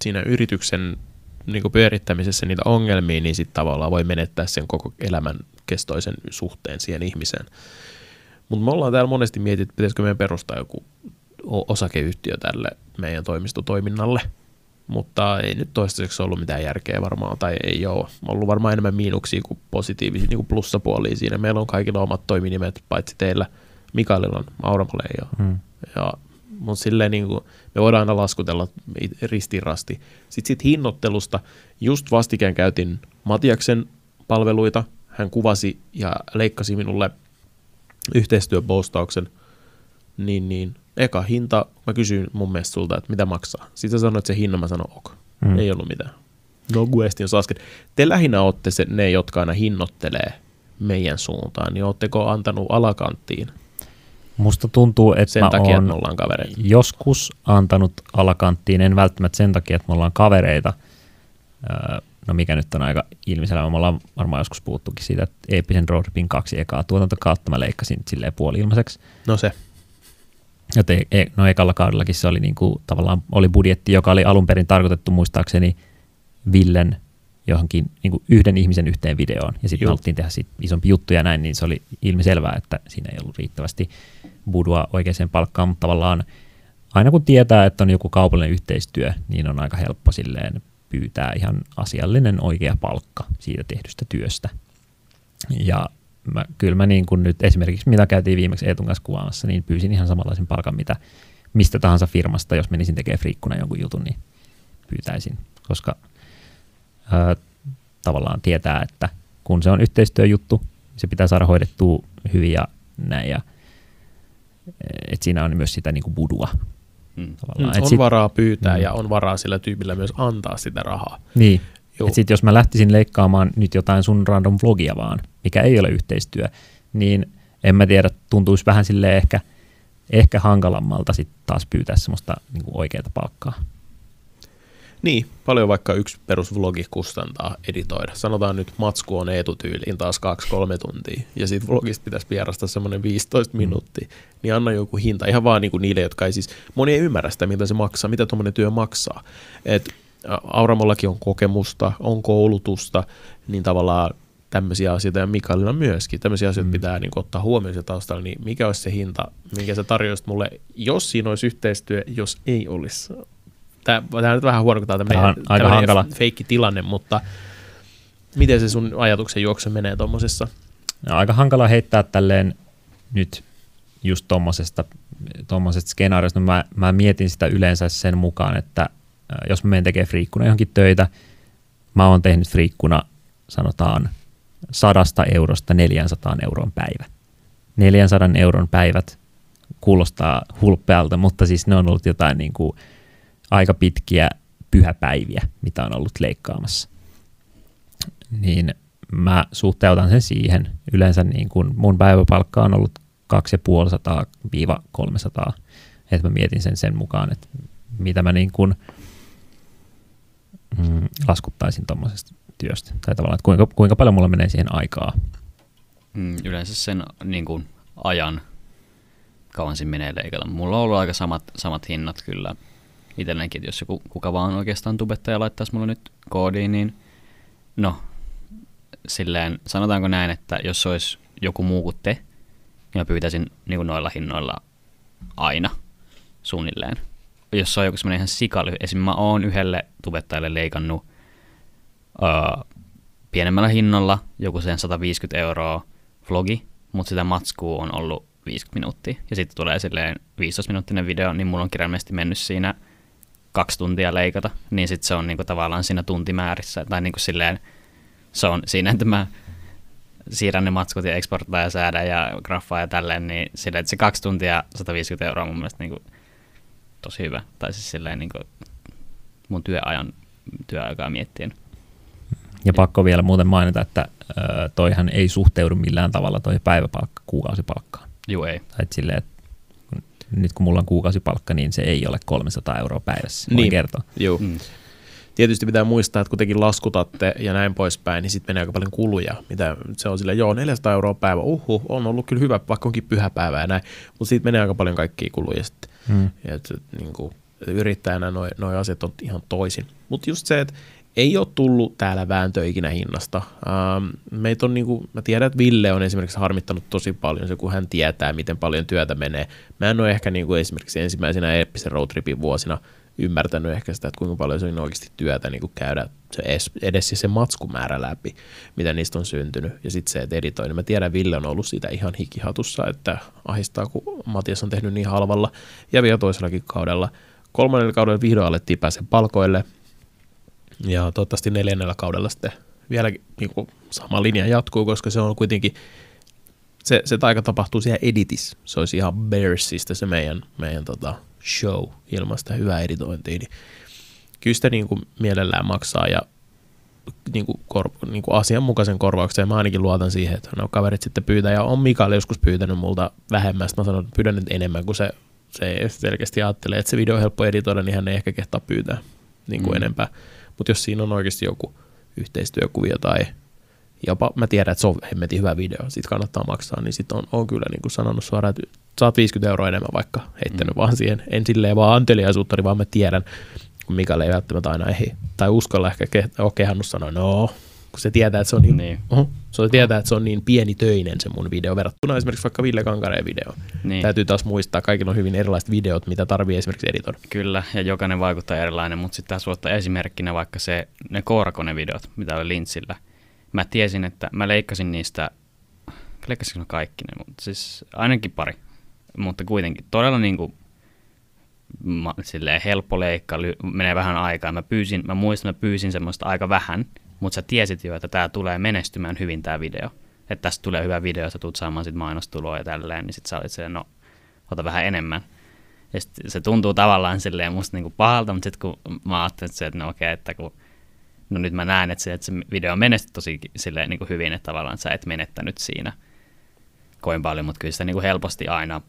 siinä yrityksen niin pyörittämisessä niitä ongelmia, niin sitten tavallaan voi menettää sen koko elämän kestoisen suhteen siihen ihmiseen. Mutta me ollaan täällä monesti mietitty, että pitäisikö meidän perustaa joku osakeyhtiö tälle meidän toimistotoiminnalle. Mutta ei nyt toistaiseksi ollut mitään järkeä varmaan, tai ei ole. Ollut varmaan enemmän miinuksia kuin positiivisia, niin kuin plussapuolia siinä. Meillä on kaikilla omat toiminimet, paitsi teillä. Mikaelilla on, Auramolle ei ole. Hmm. Ja, mutta silleen niin kuin, me voidaan aina laskutella ristirasti. Sitten sit hinnoittelusta, just vastikään käytin Matiaksen palveluita. Hän kuvasi ja leikkasi minulle yhteistyöpostauksen. Niin, niin. Eka hinta, mä kysyin mun mielestä sulta, että mitä maksaa. Sitten sä sanoit, että se hinta, mä sanoin ok. Mm. Ei ollut mitään. No question asket. Te lähinnä olette se, ne, jotka aina hinnoittelee meidän suuntaan, niin ootteko antanut alakanttiin Musta tuntuu, että sen mä takia, että oon me ollaan kavereita? joskus antanut alakanttiin, en välttämättä sen takia, että me ollaan kavereita. Öö, no mikä nyt on aika ilmiselvä, me ollaan varmaan joskus puhuttukin siitä, että Eeppisen Roadtripin kaksi ekaa tuotantokautta mä leikkasin silleen puoli ilmaiseksi. No se. Joten e, no ekalla kaudellakin se oli niinku, tavallaan oli budjetti, joka oli alun perin tarkoitettu muistaakseni Villen johonkin niinku yhden ihmisen yhteen videoon, ja sitten haluttiin tehdä siitä isompi juttu ja näin, niin se oli ilmiselvää, että siinä ei ollut riittävästi budua oikeaan palkkaan, mutta tavallaan aina kun tietää, että on joku kaupallinen yhteistyö, niin on aika helppo silleen pyytää ihan asiallinen oikea palkka siitä tehdystä työstä. Ja mä, kyllä mä niin kuin nyt esimerkiksi, mitä käytiin viimeksi Eetun kanssa kuvaamassa, niin pyysin ihan samanlaisen palkan, mitä mistä tahansa firmasta, jos menisin tekemään friikkuna jonkun jutun, niin pyytäisin, koska ää, tavallaan tietää, että kun se on yhteistyöjuttu, se pitää saada hoidettua hyvin ja näin, ja että siinä on myös sitä niin kuin budua Mm. tavallaan. Mm, Et on sit- varaa pyytää Mm. ja on varaa sillä tyypillä myös antaa sitä rahaa. Niin, että sit jos mä lähtisin leikkaamaan nyt jotain sun random vlogia vaan, mikä ei ole yhteistyö, niin en mä tiedä, tuntuisi vähän sille ehkä, ehkä hankalammalta sitten taas pyytää semmoista niin oikeaa palkkaa. Niin, paljon vaikka yksi perusvlogi kustantaa editoida. Sanotaan nyt matsku on etutyyliin taas 2-3 tuntia, ja siitä vlogista pitäisi vierastaa semmoinen 15 minuuttia, niin anna joku hinta, ihan vaan niin kuin niille, jotka ei siis, moni ei ymmärrä sitä, mitä se maksaa, mitä tuommoinen työ maksaa. Et Auramollakin on kokemusta, on koulutusta, niin tavallaan tämmöisiä asioita, ja Mikaelilla myöskin, tämmöisiä asioita Mm. pitää niin ottaa huomioon se taustalla, niin mikä olisi se hinta, minkä sä tarjoisit mulle, jos siinä olisi yhteistyö, jos ei olisi. Tämä, tämä on nyt vähän huono, kun tämä on aika hankala. feikki tilanne, mutta miten se sun ajatuksen juokse menee tuommoisessa? No, aika hankala heittää tälleen nyt just tuommoisesta tuommoisesta skenaariosta, mä, mä mietin sitä yleensä sen mukaan, että jos mä menen tekemään friikkuna johonkin töitä, mä oon tehnyt friikkuna sanotaan sadasta eurosta 400 euron päivä. 400 euron päivät kuulostaa hulppealta, mutta siis ne on ollut jotain niin kuin aika pitkiä pyhäpäiviä, mitä on ollut leikkaamassa. Niin mä suhteutan sen siihen. Yleensä niin kuin mun päiväpalkka on ollut 250-300, että mä mietin sen sen mukaan, että mitä mä niin kuin, mm, laskuttaisin tuommoisesta työstä. Tai tavallaan, että kuinka, kuinka paljon mulla menee siihen aikaa. Mm, yleensä sen niin kuin, ajan kauan siinä menee leikata. Mulla on ollut aika samat, samat hinnat kyllä itsellenkin, että jos joku, kuka vaan oikeastaan tubettaja laittaisi mulle nyt koodiin, niin no, silleen, sanotaanko näin, että jos olisi joku muu kuin te, niin mä pyytäisin niin noilla hinnoilla aina suunnilleen. Jos se on joku semmoinen ihan sikaly, esimerkiksi mä oon yhdelle tubettajalle leikannut öö, pienemmällä hinnalla joku sen 150 euroa vlogi, mutta sitä matskua on ollut 50 minuuttia. Ja sitten tulee silleen 15-minuuttinen video, niin mulla on kirjaimellisesti mennyt siinä kaksi tuntia leikata, niin sitten se on niinku tavallaan siinä tuntimäärissä. Tai niinku silleen, se on siinä, että mä siirrän ne matskut ja eksportaa ja säädän ja graffaa ja tälleen, niin silleen, että se kaksi tuntia 150 euroa on mun mielestä niinku tosi hyvä. Tai siis silleen niinku mun työajan työaikaa miettien. Ja pakko vielä muuten mainita, että toihan ei suhteudu millään tavalla toi päiväpalkka kuukausipalkkaan. Joo, ei. Tai silleen, että nyt kun mulla on kuukausipalkka, niin se ei ole 300 euroa päivässä, niin. kertoa. Joo. Mm. Tietysti pitää muistaa, että kun tekin laskutatte ja näin poispäin, niin sitten menee aika paljon kuluja. Mitä se on sille, joo, 400 euroa päivä, uhu, on ollut kyllä hyvä, vaikka onkin pyhäpäivä ja näin, mutta siitä menee aika paljon kaikkia kuluja sitten. Mm. Ja et, niin kuin, yrittäjänä noin noi asiat on ihan toisin. Mutta just se, että ei ole tullut täällä vääntö ikinä hinnasta. Ähm, meitä on, niin kuin, mä tiedän, että Ville on esimerkiksi harmittanut tosi paljon se, kun hän tietää, miten paljon työtä menee. Mä en ole ehkä niin kuin esimerkiksi ensimmäisenä eeppisen roadtripin vuosina ymmärtänyt ehkä sitä, että kuinka paljon se on oikeasti työtä niin kuin käydä se edes, edes se matskumäärä läpi, mitä niistä on syntynyt. Ja sitten se, että editoi. Niin mä tiedän, Ville on ollut siitä ihan hikihatussa, että ahistaa, kun Matias on tehnyt niin halvalla. Ja vielä toisellakin kaudella. Kolmannella kaudella vihdoin alettiin päästä palkoille – ja toivottavasti neljännellä kaudella sitten vielä niin kuin sama linja jatkuu, koska se on kuitenkin, se, se taika tapahtuu siellä editissä. Se olisi ihan Bearsista se meidän, meidän tota show ilman sitä hyvää editointia. Niin kyllä sitä niin kuin mielellään maksaa ja niin kuin, kor, niin kuin asianmukaisen korvauksen. Mä ainakin luotan siihen, että no kaverit sitten pyytää. Ja on Mikael joskus pyytänyt multa vähemmän. Sitten mä sanon, että pyydän nyt enemmän, kun se, se selkeästi ajattelee, että se video on helppo editoida, niin hän ei ehkä kehtaa pyytää niin kuin mm. enempää. Mutta jos siinä on oikeasti joku yhteistyökuvio tai jopa mä tiedän, että se on hemmetin hyvä video, sit kannattaa maksaa, niin sitten on, on kyllä niin kuin sanonut suoraan, että saat 50 euroa enemmän vaikka heittänyt mm. vaan siihen, en silleen vaan anteliaisuutta, niin vaan mä tiedän, kun Mikael ei välttämättä aina ehdi, tai uskalla ehkä ke- ole kehannut sanoa, no kun se tietää, että se on niin, niin. Uh, se tietää, että se on niin pieni töinen se mun video verrattuna esimerkiksi vaikka Ville Kankareen video. Niin. Täytyy taas muistaa, kaikilla on hyvin erilaiset videot, mitä tarvii esimerkiksi editoida. Kyllä, ja jokainen vaikuttaa erilainen, mutta sitten taas ottaa esimerkkinä vaikka se, ne Koorakone-videot, mitä oli Lintsillä. Mä tiesin, että mä leikkasin niistä, leikkasin kaikki ne, mutta siis ainakin pari, mutta kuitenkin todella niin kuin silleen helppo leikka, menee vähän aikaa. Mä pyysin, mä muistan, mä pyysin semmoista aika vähän, mutta sä tiesit jo, että tämä tulee menestymään hyvin tämä video. Että tästä tulee hyvä video, sä tulet saamaan sit mainostuloa ja tälleen, niin sit sä olit se, no, ota vähän enemmän. Ja sit se tuntuu tavallaan silleen musta niinku pahalta, mutta sitten kun mä ajattelin, että, no okei, okay, että kun no nyt mä näen, että se, että se video on menestynyt tosi silleen niinku hyvin, että tavallaan sä et menettänyt siinä koin paljon, mutta kyllä se niinku helposti aina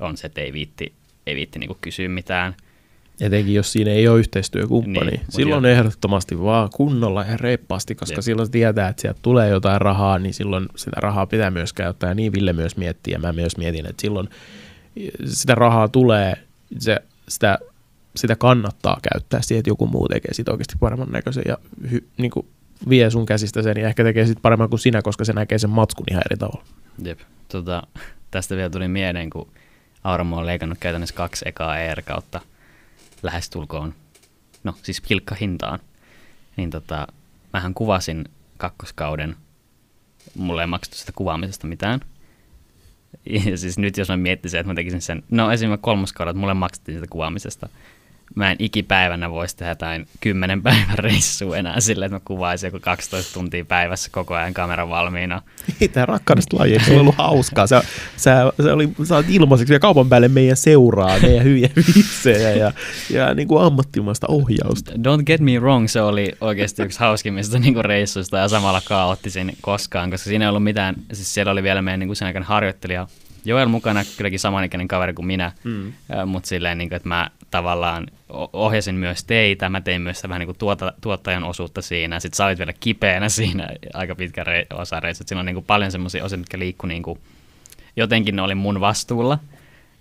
on se, että ei viitti, ei viitti niinku kysyä mitään – Etenkin jos siinä ei ole yhteistyökumppani. Niin, silloin jo. ehdottomasti vaan kunnolla ja reippaasti, koska Jep. silloin tietää, että sieltä tulee jotain rahaa, niin silloin sitä rahaa pitää myös käyttää. Ja niin Ville myös miettii ja mä myös mietin, että silloin sitä rahaa tulee, se, sitä, sitä kannattaa käyttää siihen, että joku muu tekee siitä oikeasti paremman näköisen ja hy, niin kuin vie sun käsistä sen ja ehkä tekee sitten paremman kuin sinä, koska se näkee sen matskun ihan eri tavalla. Jep. Tota, tästä vielä tuli mieleen, kun Auramo on leikannut käytännössä kaksi ekaa ER kautta – lähestulkoon, no siis hintaan, niin tota, mähän kuvasin kakkoskauden, mulle ei maksettu sitä kuvaamisesta mitään, Ja siis nyt jos mä miettisin, että mä tekisin sen, no esimerkiksi kolmoskaudella, että mulle maksettiin sitä kuvaamisesta. Mä en ikipäivänä voisi tehdä jotain kymmenen päivän reissua enää silleen, että mä kuvaisin joku 12 tuntia päivässä koko ajan kamera valmiina. Ei tämä rakkaudesta laji, se ollut hauskaa? Sä, sä, sä oli, sä olet ilmaiseksi ja kaupan päälle meidän seuraa, meidän hyviä vitsejä ja, ja niin kuin ammattimaista ohjausta. Don't get me wrong, se oli oikeasti yksi hauskimmista niin reissuista ja samalla kaoottisin koskaan, koska siinä ei ollut mitään, siis siellä oli vielä meidän niin kuin sen aikana harjoittelija Joel mukana, kylläkin samanikäinen kaveri kuin minä, mm. mutta silleen, niin kuin, että mä tavallaan ohjasin myös teitä, mä tein myös vähän niin kuin tuota, tuottajan osuutta siinä, sitten sä olit vielä kipeänä *laughs* siinä aika pitkä re- osa reissu, siinä on niin kuin paljon semmoisia osia, mitkä liikkuu niin kuin, jotenkin ne oli mun vastuulla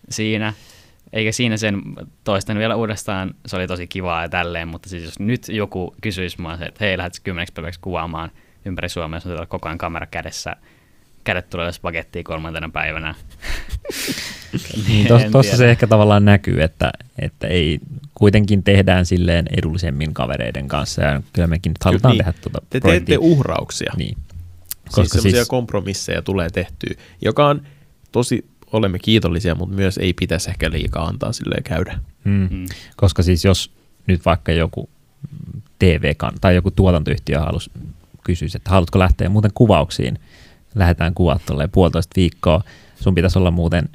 siinä, eikä siinä sen toistan vielä uudestaan, se oli tosi kivaa ja tälleen, mutta siis jos nyt joku kysyisi mua, että hei, lähdet kymmeneksi päiväksi kuvaamaan ympäri Suomea, jos on koko ajan kamera kädessä, kädet tulee spagettiin kolmantena päivänä. *laughs* niin, Tuossa se ehkä tavallaan näkyy, että, että ei kuitenkin tehdään silleen edullisemmin kavereiden kanssa ja kyllä mekin nyt halutaan niin. tehdä tuota Te teette uhrauksia. Niin. Koska siis siis... kompromisseja tulee tehtyä, joka on tosi, olemme kiitollisia, mutta myös ei pitäisi ehkä liikaa antaa silleen käydä. Mm. Mm. Koska siis jos nyt vaikka joku TV tai joku tuotantoyhtiö halus kysyisi, että haluatko lähteä muuten kuvauksiin, lähdetään kuvat puolitoista viikkoa, sun pitäisi olla muuten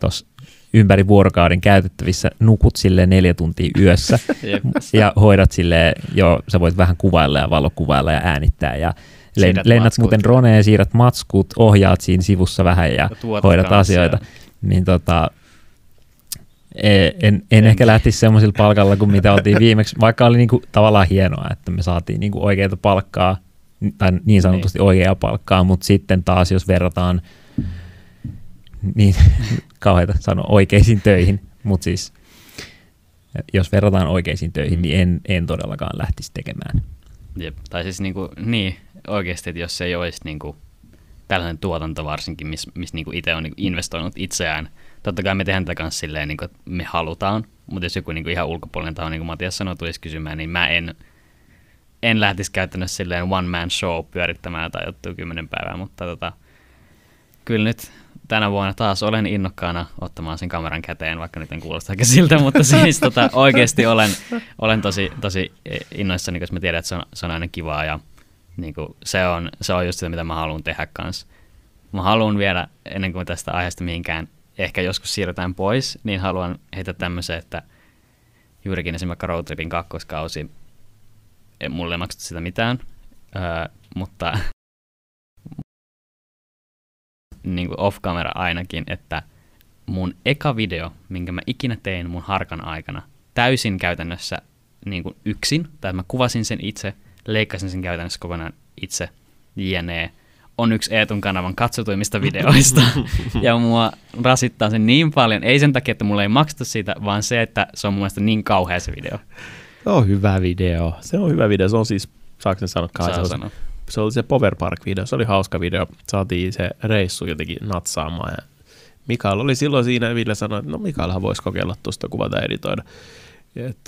tuossa ympäri vuorokauden käytettävissä, nukut sille neljä tuntia yössä *laughs* ja hoidat sille, jo sä voit vähän kuvailla ja valokuvailla ja äänittää ja siirrät lennät matskut. muuten droneen, siirrät matskut, ohjaat siinä sivussa vähän ja, ja hoidat asioita. Ja... Niin tota, e, en, en, en ehkä lähtisi semmoisilla palkalla kuin mitä oltiin viimeksi, vaikka oli niinku tavallaan hienoa, että me saatiin niinku oikeita palkkaa, tai niin sanotusti niin. oikeaa palkkaa, mutta sitten taas jos verrataan niin *laughs* kauheita sanoa oikeisiin töihin, mutta siis jos verrataan oikeisiin töihin, niin en, en todellakaan lähtisi tekemään. Jep. Tai siis niinku, niin, oikeasti, että jos se ei olisi niinku, tällainen tuotanto varsinkin, missä miss niinku itse on niinku investoinut itseään, totta kai me tehdään tätä kanssa silleen, niinku, että me halutaan, mutta jos joku niinku ihan ulkopuolinen taho, niin kuin Matias sanoi, tulisi kysymään, niin mä en, en lähtisi käytännössä silleen one man show pyörittämään tai juttua kymmenen päivää, mutta tota, kyllä nyt tänä vuonna taas olen innokkaana ottamaan sen kameran käteen, vaikka nyt en kuulosta aika siltä, mutta *laughs* siis tota, oikeasti olen, olen tosi, tosi innoissani, koska mä tiedän, että se on, se on aina kivaa ja niin kuin, se, on, se on just sitä, mitä mä haluan tehdä kanssa. Mä haluan vielä, ennen kuin tästä aiheesta mihinkään ehkä joskus siirrytään pois, niin haluan heittää tämmöisen, että juurikin esimerkiksi Roadtripin kakkoskausi, mulle ei maksettu sitä mitään, öö, mutta niin kuin off-camera ainakin, että mun eka video, minkä mä ikinä tein mun harkan aikana, täysin käytännössä niin kuin yksin, tai mä kuvasin sen itse, leikkasin sen käytännössä kokonaan itse, jne, on yksi Eetun kanavan katsotuimmista videoista. *laughs* ja mua rasittaa sen niin paljon, ei sen takia, että mulle ei makseta siitä, vaan se, että se on mun mielestä niin kauhea se video. Se on hyvä video. Se on hyvä video. Se on siis, saako sen sanoa? Saa sanoa se oli se Power Park-video, se oli hauska video. Saatiin se reissu jotenkin natsaamaan ja Mikael oli silloin siinä ja Ville sanoi, että no Mikaelhan voisi kokeilla tuosta kuvata ja editoida.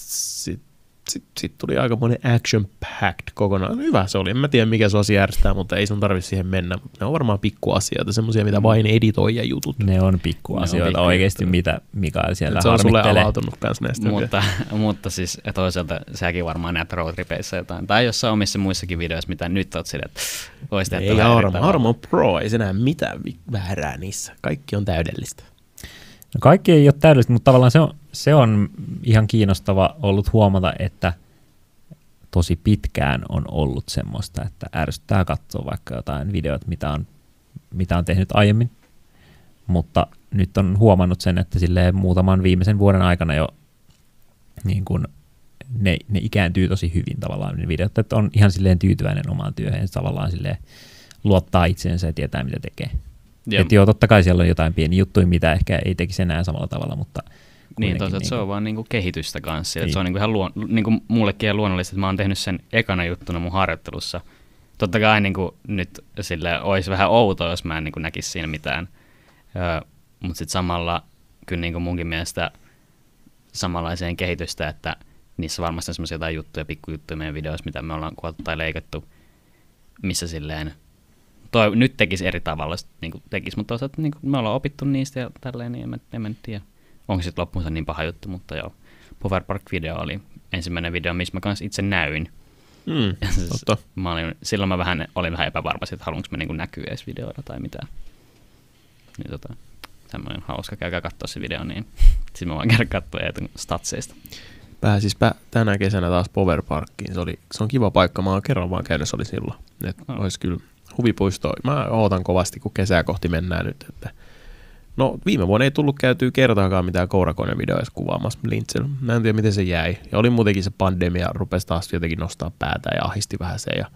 Sitten sitten sit tuli aika monen action-packed kokonaan. Hyvä se oli. En mä tiedä, mikä se olisi järjestää, mutta ei sun tarvitse siihen mennä. Ne on varmaan pikkuasioita, semmoisia, mitä vain editoi ja jutut. Ne on pikkuasioita ne on oikeasti, mitä Mikael siellä Se on sulle avautunut kans näistä. Mutta, *laughs* mutta siis toisaalta säkin varmaan näet roadtripeissä jotain. Tai jossain omissa muissakin videoissa, mitä nyt oot sille, että voisi tehdä Ei Armo, Armo Pro, ei se näe mitään väärää niissä. Kaikki on täydellistä. No kaikki ei ole täydellistä, mutta tavallaan se on, se on ihan kiinnostava ollut huomata, että tosi pitkään on ollut semmoista, että ärsyttää katsoa vaikka jotain videot, mitä on, mitä on tehnyt aiemmin, mutta nyt on huomannut sen, että sille muutaman viimeisen vuoden aikana jo niin kun ne, ne ikääntyy tosi hyvin tavallaan ne videot, että on ihan silleen tyytyväinen omaan työhön, tavallaan silleen luottaa itseensä ja tietää, mitä tekee. Että joo, totta kai siellä on jotain pieniä juttuja, mitä ehkä ei tekisi enää samalla tavalla, mutta niin, tosiaan, niin se on vaan niinku kehitystä kanssa. Niin. Se on niinku ihan luon, niinku mullekin ihan luonnollista, että mä oon tehnyt sen ekana juttuna mun harjoittelussa. Totta kai niinku nyt sille olisi vähän outoa, jos mä en niinku näkisi siinä mitään. Öö, mutta sitten samalla kyllä niinku munkin mielestä samanlaiseen kehitystä, että niissä varmasti on semmoisia jotain juttuja, pikkujuttuja meidän videoissa, mitä me ollaan kuvattu tai leikattu, missä silleen toi, nyt tekisi eri tavalla, niin tekisi, mutta toisaalta niin me ollaan opittu niistä ja tälleen, niin en, mä- en mä tiedä. Onko sitten loppuunsa niin paha juttu, mutta joo. Power Park-video oli ensimmäinen video, missä mä kanssa itse näyin. Mm, *laughs* siis totta. mä olin, silloin mä vähän, olin vähän epävarma, että haluanko mä niin näkyä edes videoilla tai mitään. Niin tota, semmoinen hauska, käykää katsoa se video, niin *laughs* sitten mä voin käydä katsoa statseista. Pääsispä tänä kesänä taas Power Parkkiin. Se, oli, se on kiva paikka. Mä oon kerran vaan käynyt, se oli silloin. Et Oh. olisi kyllä huvipuisto. Mä ootan kovasti, kun kesää kohti mennään nyt. Että no viime vuonna ei tullut käytyä kertaakaan mitään kourakone videoissa kuvaamassa Lintsellä. Mä en tiedä, miten se jäi. Ja oli muutenkin se pandemia, rupesi taas jotenkin nostaa päätä ja ahisti vähän se. Ja,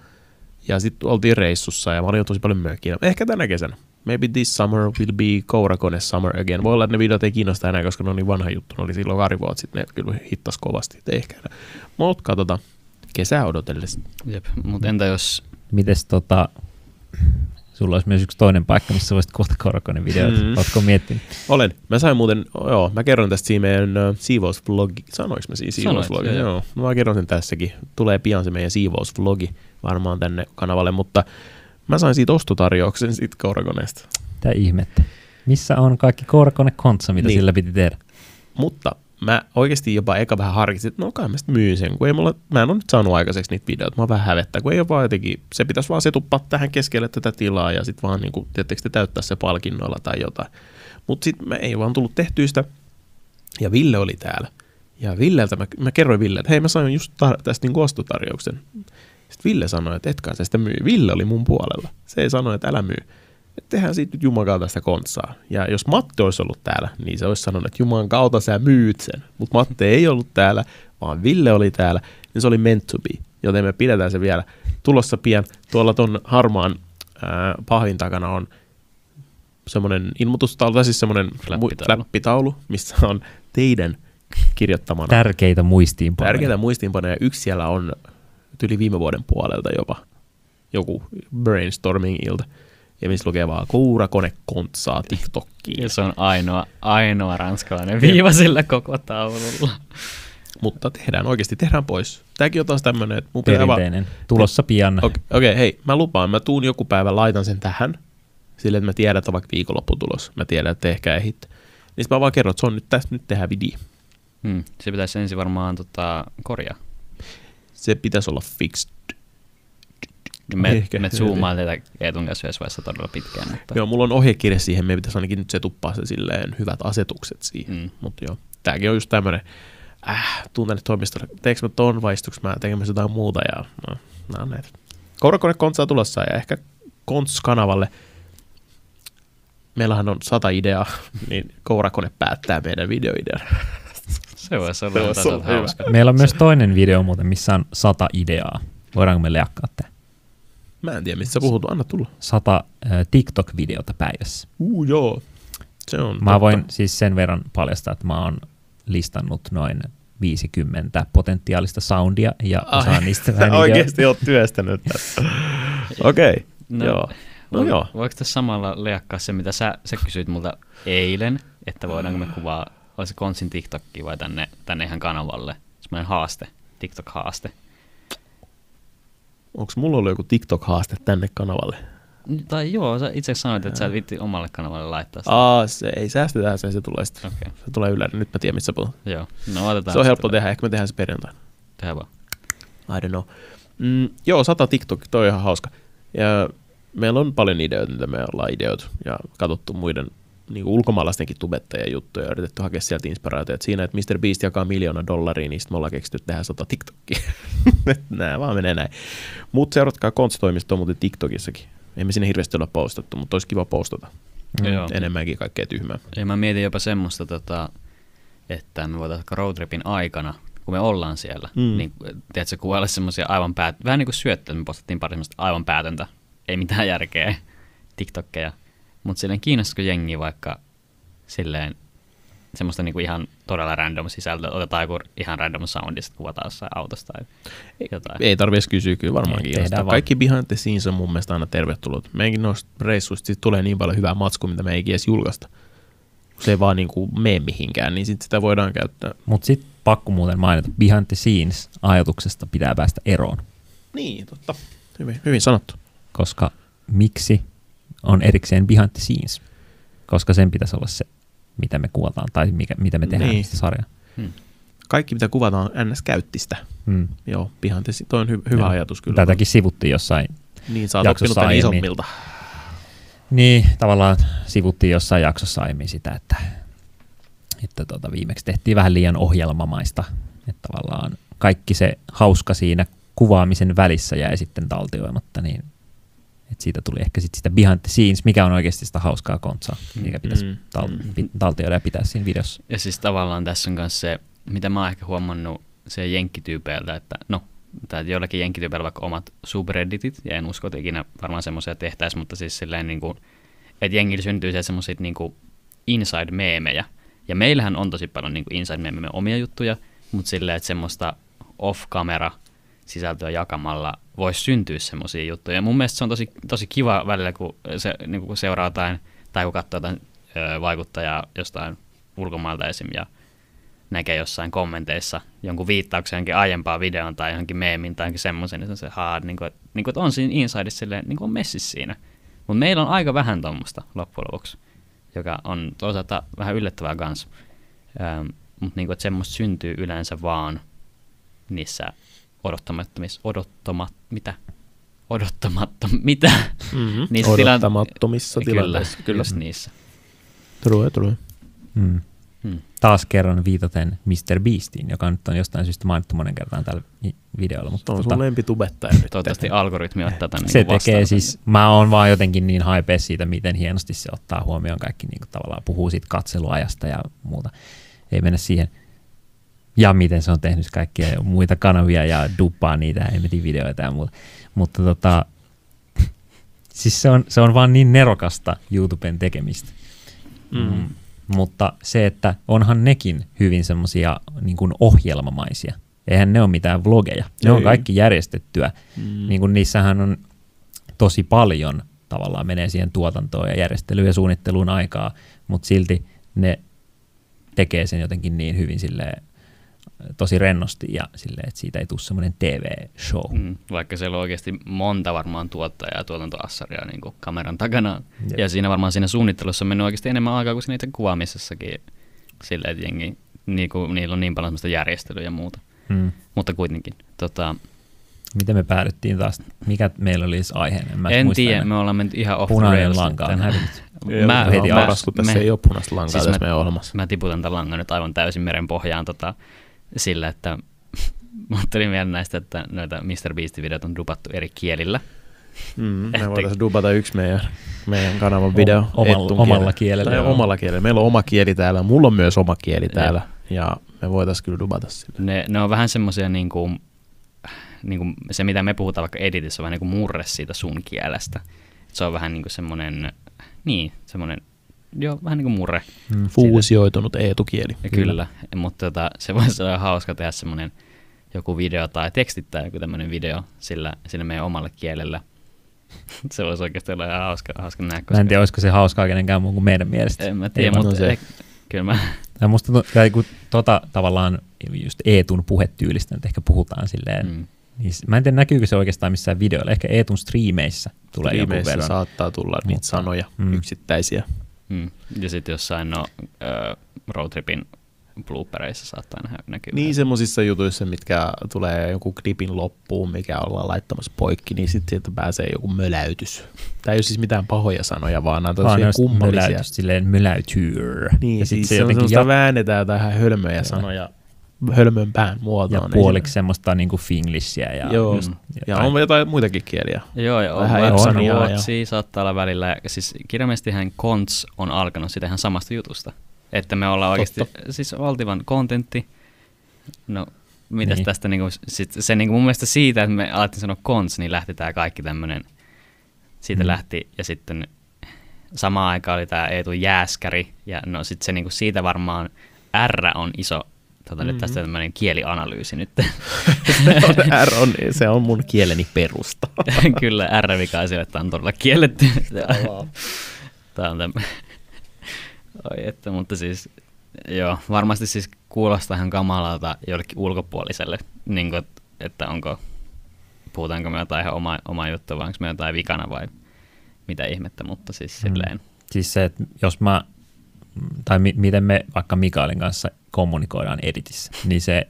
ja sitten oltiin reissussa ja mä olin jo tosi paljon mökkiä. Ehkä tänä kesänä. Maybe this summer will be Kourakone summer again. Voi olla, että ne videot ei kiinnosta enää, koska ne on niin vanha juttu. Ne oli silloin pari vuotta sitten, ne kyllä hittas kovasti. Et ehkä enää. Mutta katsotaan. Kesää odotellessa. Jep, mutta entä jos, Mites tota, sulla olisi myös yksi toinen paikka, missä voisit kohta Korkonen videoita. Mm. Mm. Ootko miettinyt? Olen. Mä sain muuten, joo, mä kerron tästä siinä meidän uh, siivousvlogi. Sanoinko mä siinä siivousvlogi? joo, Joo, mä kerron sen tässäkin. Tulee pian se meidän siivousvlogi varmaan tänne kanavalle, mutta mä sain siitä ostotarjouksen siitä Kourakoneesta. Mitä ihmettä? Missä on kaikki Korkone kontsa, mitä niin. sillä piti tehdä? Mutta mä oikeasti jopa eka vähän harkitsin, että no kai mä sitten myyn sen, kun ei mulla, mä en ole nyt saanut aikaiseksi niitä videoita, mä vähän hävettää, kun ei ole vaan jotenkin, se pitäisi vaan setupaa tähän keskelle tätä tilaa ja sitten vaan niin kuin, te täyttää se palkinnoilla tai jotain. Mutta sitten mä ei vaan tullut tehtyä sitä ja Ville oli täällä. Ja Villeltä mä, mä kerroin Ville, että hei mä sain just tar- tästä niin ostotarjouksen. Sitten Ville sanoi, että etkä sä sitä myy. Ville oli mun puolella. Se ei sano, että älä myy. Et tehdään siitä nyt Jumalan kautta sitä kontsaa. Ja jos Matti olisi ollut täällä, niin se olisi sanonut, että Jumalan kautta sä myyt sen. Mutta Matti ei ollut täällä, vaan Ville oli täällä, niin se oli meant to be. Joten me pidetään se vielä tulossa pian. Tuolla ton harmaan ää, pahvin takana on semmoinen ilmoitustaulu, tai siis semmoinen Flappitaulu. flappitaulu, missä on teidän kirjoittamana Tärkeitä muistiinpanoja. Tärkeitä muistiinpanoja. Yksi siellä on yli viime vuoden puolelta jopa joku brainstorming-ilta. Ja missä lukee vaan kuurakone kontsaa TikTokkiin. ja se on ainoa, ainoa ranskalainen viiva sillä koko taululla. Mutta tehdään oikeasti, tehdään pois. Tämäkin on taas tämmöinen, että mun pitää vaan... Tulossa pian. Okei, okay, hei, mä lupaan, mä tuun joku päivä, laitan sen tähän, sille, että mä tiedän, että on vaikka viikonloppu tulos. Mä tiedän, että ehkä ehit. Niin mä vaan kerron, että se on nyt tästä, nyt tehdään video. Hmm. Se pitäisi ensin varmaan tota, korjaa. Se pitäisi olla fixed. Me, Ehkä. me zoomaan tätä Eetun kanssa yhdessä vaiheessa todella pitkään. Mutta... Joo, mulla on ohjekirja siihen, me pitäisi ainakin nyt se tuppaa se silleen hyvät asetukset siihen. Mm. Mutta joo, tääkin on just tämmönen, äh, tuun tänne toimistolle, teekö mä ton vai istuks mä tekemässä jotain muuta ja no, nää on näitä. Kourakone kontsaa tulossa ja ehkä Konts-kanavalle, meillähän on sata ideaa, *laughs* niin Kourakone päättää meidän videoidean. *laughs* Se voisi olla Se voisi tasolta olla hyvä. hauska. Meillä on myös toinen video muuten, missä on sata ideaa. Voidaanko me leakkaa tämä? Mä en tiedä, mistä sä puhut, anna tulla. Sata äh, TikTok-videota päivässä. Uu, joo. Se on Mä totta. voin siis sen verran paljastaa, että mä oon listannut noin 50 potentiaalista soundia ja osa Ai, niistä vähän oikeesti oot työstänyt tätä. *laughs* Okei, okay. No, joo. No Vo- joo. Voiko tässä samalla leakkaa se, mitä sä, sä kysyit multa eilen, että voidaanko me kuvaa, oli se Konsin TikTokki vai tänne, tänne ihan kanavalle? Semmoinen haaste, TikTok-haaste. Onko mulla ollut joku TikTok-haaste tänne kanavalle? Tai joo, sä itse sanoit, että sä et vitti omalle kanavalle laittaa sitä. Aa, se ei säästetään sen, se tulee sitten. Okei, Se tulee yleensä. Nyt mä tiedän, missä puhut. joo. No otetaan. Se on helppo tehdä. Ehkä me tehdään se perjantaina. Tehdään vaan. I don't know. Mm, joo, sata TikTok, toi on ihan hauska. Ja meillä on paljon ideoita, mitä me ollaan ideoitu ja katsottu muiden niin kuin ulkomaalaistenkin tubettajien juttuja ja yritetty hakea sieltä inspiraatiota. Siinä, että Mr. Beast jakaa miljoona dollaria, niin sitten me ollaan keksitty tehdä sata TikTokia. *laughs* Nää vaan menee näin. Mutta seuratkaa konstitoimistoa muuten TikTokissakin. Emme sinne hirveästi olla postattu, mutta olisi kiva postata. Mm. Joo. Enemmänkin kaikkea tyhmää. Ja mä mietin jopa semmoista, tota, että me voitaisiin roadtripin aikana, kun me ollaan siellä, Mm. mm. niin tiedätkö, kuvailla semmoisia aivan päät... Vähän niin kuin syöttöä, me postattiin pari semmoista aivan päätöntä, ei mitään järkeä, TikTokkeja. Mutta silleen kiinnostaisiko jengi vaikka silleen semmoista niinku ihan todella random sisältöä, otetaan joku ihan random soundi, sitten kuvataan jossain autosta tai jotain. Ei tarvitse kysyä, kyllä varmaan Ei, kiinnostaa. Kaikki behind the scenes on mun mielestä aina tervetullut. Meidänkin noista reissuista sit tulee niin paljon hyvää matskua, mitä me ei edes julkaista. Kun se ei vaan niinku mene mihinkään, niin sit sitä voidaan käyttää. Mutta sitten pakko muuten mainita, behind the scenes ajatuksesta pitää päästä eroon, Niin, totta. Hyvin, hyvin sanottu. koska miksi on erikseen behind the scenes, koska sen pitäisi olla se, mitä me kuvataan tai mikä, mitä me tehdään Niin. sitä sarjaa. Kaikki, mitä kuvataan, NS käytti sitä. Mm. Joo, pihan te, toi on hy- hyvä Joo. ajatus kyllä. Tätäkin sivuttiin jossain Niin, sä oot oppinut tämän isommilta. Niin, tavallaan sivuttiin jossain jaksossa aiemmin sitä, että, että tota, viimeksi tehtiin vähän liian ohjelmamaista. Että tavallaan kaikki se hauska siinä kuvaamisen välissä jäi sitten taltioimatta, niin että siitä tuli ehkä sit sitä behind the scenes, mikä on oikeasti sitä hauskaa kontsaa, mikä pitäisi Mm, tal- mm. pi- taltioida ja pitää siinä videossa. Ja siis tavallaan tässä on myös se, mitä mä oon ehkä huomannut se jenkkityypeiltä, että no, tai joillakin jenkkityypeillä vaikka omat subredditit, ja en usko, että ikinä varmaan semmoisia tehtäisiin, mutta siis silleen niin kuin, että jengillä syntyy se semmoisia niin kuin inside-meemejä. Ja meillähän on tosi paljon niin kuin inside-meemejä omia juttuja, mutta silleen, että semmoista off-camera sisältöä jakamalla voisi syntyä semmoisia juttuja. Ja mun mielestä se on tosi, tosi kiva välillä, kun, se, niin kun seuraa jotain, tai kun katsoo jotain ö, vaikuttajaa jostain ulkomailta esim. ja näkee jossain kommenteissa jonkun viittauksen johonkin aiempaan videoon tai johonkin meemin tai johonkin semmoisen, niin se on se, haa, niin kuin, niin kuin, on siinä insideissa silleen, niin kuin on messissä siinä. Mutta meillä on aika vähän tuommoista loppujen lopuksi, joka on toisaalta vähän yllättävää kanssa. Ähm, Mutta niin kuin, että semmoista syntyy yleensä vaan niissä odottamattomissa, odottamat, mitä? Odottamattom, mitä? Mm-hmm. Niissä Odottamattomissa Kyllä, tilanteissa. kyllä. Just niissä. True, true. Mm. Hmm. Taas kerran viitaten Mr. Beastiin, joka nyt on jostain syystä mainittu monen kertaan tällä videolla. Mutta Se on tota, sun lempitubettaja nyt. Toivottavasti algoritmi ottaa tämän se niin tekee siis, mä oon vaan jotenkin niin hype siitä, miten hienosti se ottaa huomioon kaikki niin kuin tavallaan puhuu siitä katseluajasta ja muuta. Ei mennä siihen. Ja miten se on tehnyt kaikkia muita kanavia ja duppaa niitä hemmetin videoita ja muuta. Mutta tota, *laughs* siis se on, se on vaan niin nerokasta YouTuben tekemistä. Mm. Mutta se, että onhan nekin hyvin semmoisia niin kuin ohjelmamaisia. Eihän ne ole mitään vlogeja. Ne on Ei. kaikki järjestettyä. Mm. Niin kuin niissähän on tosi paljon tavallaan menee siihen tuotantoon ja järjestelyyn ja suunnitteluun aikaa, mutta silti ne tekee sen jotenkin niin hyvin silleen, tosi rennosti ja silleen, että siitä ei tule semmoinen TV-show. Mm, vaikka siellä on oikeasti monta varmaan tuottajaa ja tuotantoassaria niin kuin kameran takana. Jep. Ja siinä varmaan siinä suunnittelussa on mennyt oikeasti enemmän aikaa kuin siinä itse kuvaamisessakin. Silleen, että jengi, niin kuin, niillä on niin paljon semmoista järjestelyä ja muuta. Mm. Mutta kuitenkin. Tota, Miten me päädyttiin taas? Mikä meillä oli edes aiheena? Mä en tiedä, enää. me ollaan mennyt ihan off the Punainen lanka on hävinnyt. Mä, heti mä- paras, kun tässä me- ei ole punaista lankaa siis tässä mä- meidän ohjelmassa. Mä tiputan tämän langan nyt aivan täysin meren pohjaan tota, sillä, että *laughs* Mutta tuli mieleen näistä, että noita Mr. Beast-videot on dupattu eri kielillä. Mm, me Että- voitaisiin dubata yksi meidän, meidän kanavan video. Omalla- Ettun omalla kielellä, Tai omalla kielellä. Meillä on oma kieli täällä. Mulla on myös oma kieli täällä. Ja me voitaisiin kyllä dubata sillä. Ne, ne on vähän semmoisia niin kuin, niin kuin se, mitä me puhutaan vaikka editissä, on vähän niin kuin murre siitä sun kielestä. Se on vähän niin kuin semmoinen, niin, semmoinen, joo, vähän niin kuin murre. Mm. Fuusioitunut Eetu-kieli. Ja kyllä, *laughs* mutta tota, se voisi olla hauska tehdä semmoinen joku video tai tekstittää joku tämmöinen video sillä, sillä meidän omalla kielellä. *laughs* se voisi oikeasti olla ihan hauska, hauska nähdä. Mä en tiedä, olisiko se hauskaa kenenkään muun kuin meidän mielestä. En mä tiedä, Ei, mutta se- eh, kyllä mä, Ja musta tuntuu, tai kun tota tavallaan just Eetun puhetyylistä nyt ehkä puhutaan silleen, mm. niin mä en tiedä näkyykö se oikeastaan missään videoilla, ehkä Eetun striimeissä tulee joku verran. saattaa tulla niitä Mutta- sanoja, mm. yksittäisiä. Mm. Ja sitten jossain no, roadtripin bloopereissa saattaa nähdä näkyä. Niin semmoisissa jutuissa, mitkä tulee joku klipin loppuun, mikä ollaan laittamassa poikki, niin sitten sieltä pääsee joku möläytys. Tämä ei ole siis mitään pahoja sanoja, vaan nämä on Vaan tosi kummallisia. möläytys, silleen möläytyr. Niin, ja ja sit siis se se on jotenkin semmoista jat- väännetään tähän hölmöjä Joo. sanoja hölmön pään muotoon. ja Ei puoliksi semmoista niinku finglishia ja Joo. just Ja jotain. on jotain muitakin kieliä. Joo, ja on Vähän ja- ruotsia saattaa olla välillä. Siis kirjaimestihän Konts on alkanut sitä ihan samasta jutusta. Että me ollaan oikeasti, siis valtivan kontentti. No, mitäs Niin. niin. tästä niinku, sit se niinku mun mielestä siitä, että me alettiin sanoa Konts, niin lähti tää kaikki tämmönen, siitä Mm. mm. lähti, ja sitten samaan aikaan oli tää Eetu Jääskäri, ja no sit se niinku siitä varmaan R on iso, tota nyt Mhm. tästä tämmönen kielianalyysi nyt. *laughs* R on, se on mun kieleni perusta. *laughs* Kyllä, R-vika sille, että on todella kielletty. Tämä on tämmöinen. Oi että, mutta siis, joo, varmasti siis kuulostaa ihan kamalalta jollekin ulkopuoliselle, niin kuin, että onko, puhutaanko me jotain ihan oma, oma juttu vai onko me jotain vikana vai mitä ihmettä, mutta siis Mm. silleen, Siis se, että jos mä, tai mi- miten me vaikka Mikaelin kanssa kommunikoidaan editissä, niin se *laughs*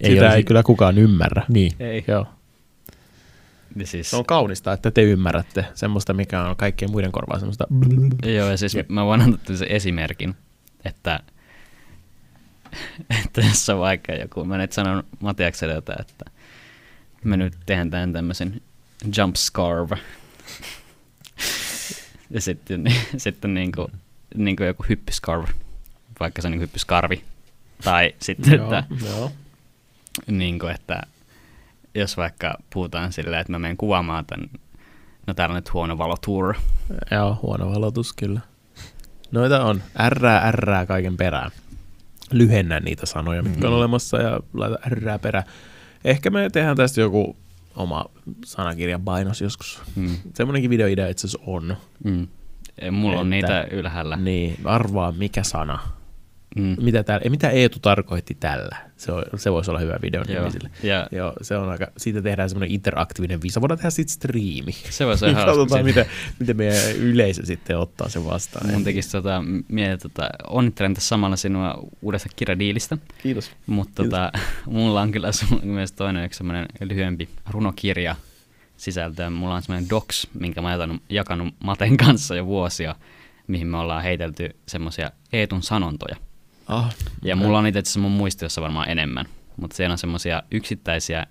Ei Sitä olisi- ei kyllä kukaan ymmärrä. Niin, ei. Joo. Ja siis, Se on kaunista, että te ymmärrätte semmoista, mikä on kaikkien muiden korvaa semmoista. Joo, ja siis Jep. mä voin antaa sen esimerkin, että, *laughs* että jos on vaikka joku, mä nyt sanon Matiakselle jotain, että mä nyt teen tämän tämmöisen jump scarve. *laughs* ja sitten, sitten niin kuin, niin kuin joku hyppyscarve, vaikka se on niin hyppyskarvi. Tai sitten, että, joo. niin kuin, että jos vaikka puhutaan silleen, että mä menen kuvaamaan tämän, no täällä on nyt huono valotour, Joo, huono valotus kyllä. Noita on. Ärrää, ärrää kaiken perään. Lyhennä niitä sanoja, mitkä on Mm. olemassa ja laita ärrää perään. Ehkä me tehdään tästä joku oma sanakirjan painos joskus. Mm. Semmoinenkin videoidea itse asiassa on. Mm. Ei, Mulla on Että- niitä ylhäällä. Niin, arvaa mikä sana. Mm. Mitä, täällä, mitä Eetu tarkoitti tällä. Se, on, se voisi olla hyvä video Joo. sille. Ja Joo, se on aika, siitä tehdään semmoinen interaktiivinen viisa. Voidaan tehdä sitten striimi. se voisi olla *laughs* hauska. Katsotaan, miten, miten meidän yleisö sitten ottaa sen vastaan. Mun tekisi tota, mieli, tota, onnittelen tässä samalla sinua uudesta kirjadiilistä, Kiitos. mutta tota, *laughs* mulla on kyllä sun, myös toinen yksi semmoinen lyhyempi runokirja sisältö. Mulla on semmoinen docs, minkä mä oon jakanut Maten kanssa jo vuosia, mihin me ollaan heitelty semmoisia Eetun sanontoja. Ah, Ja mulla on itse asiassa mun muistiossa varmaan enemmän, mutta siellä on semmoisia yksittäisiä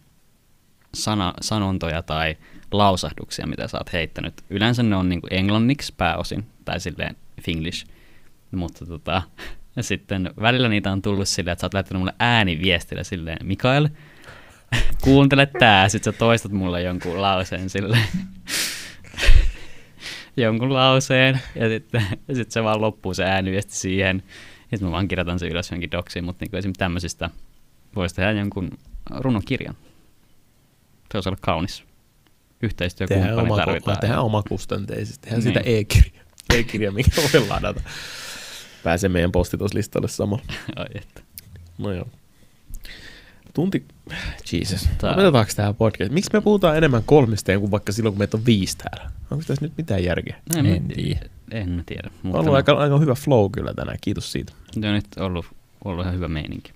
sana, sanontoja tai lausahduksia, mitä sä oot heittänyt. Yleensä ne on niinku englanniksi pääosin, tai silleen finglish. Mutta tota, ja *laughs* sitten välillä niitä on tullut silleen, että sä oot laittanut mulle ääniviestillä silleen, Mikael, kuuntele tää, sit sä toistat mulle jonkun lauseen silleen. jonkun lauseen, ja sitten sit se vaan loppuu se ääniviesti siihen. Ja sitten mä vaan kirjoitan sen ylös johonkin doksiin, mutta niinku esimerkiksi tämmöisistä voisi tehdä jonkun runokirjan. Se olisi olla kaunis. tehdään, Yhteistyökumppani oma, tarvitaan. tehdään omakustanteisesti. Tehdään Niin. sitä e-kirja, e-kirja, mikä voi ladata. Pääsee meidän postituslistalle samalla. Ai että. No joo. Tunti... Jesus. Tää- Lopetetaanko tämä podcast? Miksi me puhutaan enemmän kolmisteen kuin vaikka silloin, kun meitä on viisi täällä? Onko tässä nyt mitään järkeä? En, En mä- tiedä. En mä tiedä. On Mutta ollut no, aika, aika hyvä flow kyllä tänään, kiitos siitä. on nyt ollut, ollut ihan hyvä meininki.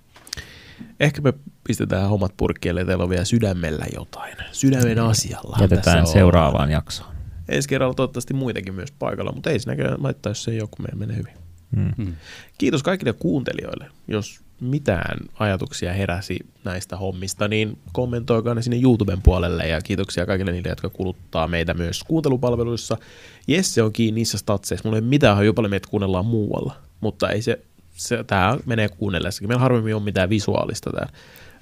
Ehkä me pistetään hommat purkkielle, ja teillä on vielä sydämellä jotain. Sydämen asialla. jätetään tässä seuraavaan jaksoon. Ensi kerralla toivottavasti muitakin myös paikalla, mutta ei sinäkään laittaa, jos se ei ole, kun meidän menee hyvin. Mm. Hmm. Kiitos kaikille kuuntelijoille. Jos mitään ajatuksia heräsi näistä hommista, niin kommentoikaa ne sinne YouTuben puolelle ja kiitoksia kaikille niille, jotka kuluttaa meitä myös kuuntelupalveluissa. Jesse on kiinni niissä statseissa. Mulla ei mitään hajua paljon meitä kuunnellaan muualla, mutta ei se, se tämä menee kuunnellessakin. Meillä harvemmin on mitään visuaalista täällä.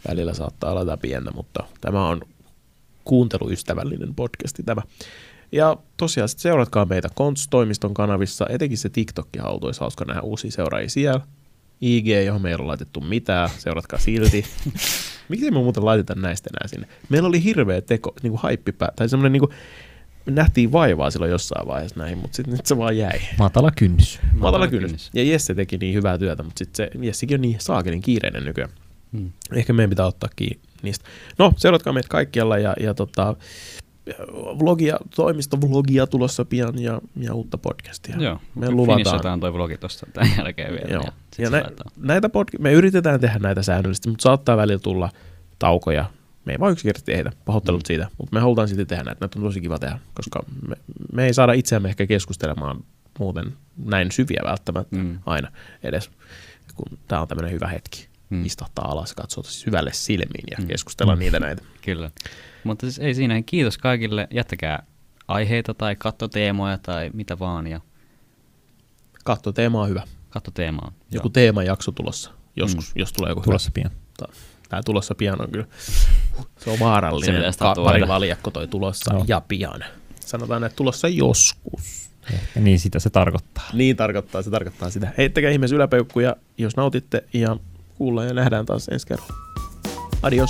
Välillä saattaa olla pientä, mutta tämä on kuunteluystävällinen podcasti tämä. Ja tosiaan sit seuratkaa meitä Konts-toimiston kanavissa, etenkin se TikTok-haltu, olisi hauska nähdä uusia seuraajia siellä. IG, johon me ei ole laitettu mitään, seuratkaa silti. Miksi me muuten laiteta näistä enää sinne? Meillä oli hirveä teko, niin kuin haippipää, tai semmoinen niin kuin, nähtiin vaivaa silloin jossain vaiheessa näihin, mutta sitten nyt se vaan jäi. Matala kynnys. Matala kynnys. kynnys. Ja Jesse teki niin hyvää työtä, mutta sitten se Jessikin on niin saakelin kiireinen nykyään. Hmm. Ehkä meidän pitää ottaa kiinni niistä. No, seuratkaa meitä kaikkialla ja, ja tota, vlogia, toimistovlogia tulossa pian ja, ja uutta podcastia. Joo, me luvataan. toi vlogi tosta tämän jälkeen vielä. Joo. Ja, Ja nä, näitä pod- me yritetään tehdä näitä säännöllisesti, mutta saattaa välillä tulla taukoja. Me ei vaan yksinkertaisesti tehdä, pahoittelut Mm. siitä, mutta me halutaan silti tehdä näitä. Näitä on tosi kiva tehdä, koska me, me ei saada itseämme ehkä keskustelemaan muuten näin syviä välttämättä Mm. aina edes, kun tämä on tämmöinen hyvä hetki. Mm. Istahtaa alas, katsoa syvälle silmiin ja mm. keskustella Mm. niitä näitä. Kyllä. Mutta siis ei siinä. Kiitos kaikille. Jättäkää aiheita tai kattoteemoja tai mitä vaan ja Katso, teema on hyvä. kattoteemaa. Joku teemajakso tulossa joskus, Mm. jos tulee joku Tulossa pian. hyvä. Tämä tulossa pian on kyllä. Se on *laughs* Se vaarallinen. Ka- tatuoida. pari valjakko toi tulossa Joo. ja pian. Sanotaan, että tulossa joskus. Ehkä niin sitä se tarkoittaa. Niin tarkoittaa, se tarkoittaa sitä. Heittäkää ihmeessä yläpeukkuja, jos nautitte, ja kuullaan ja nähdään taas ensi kerralla. Adios.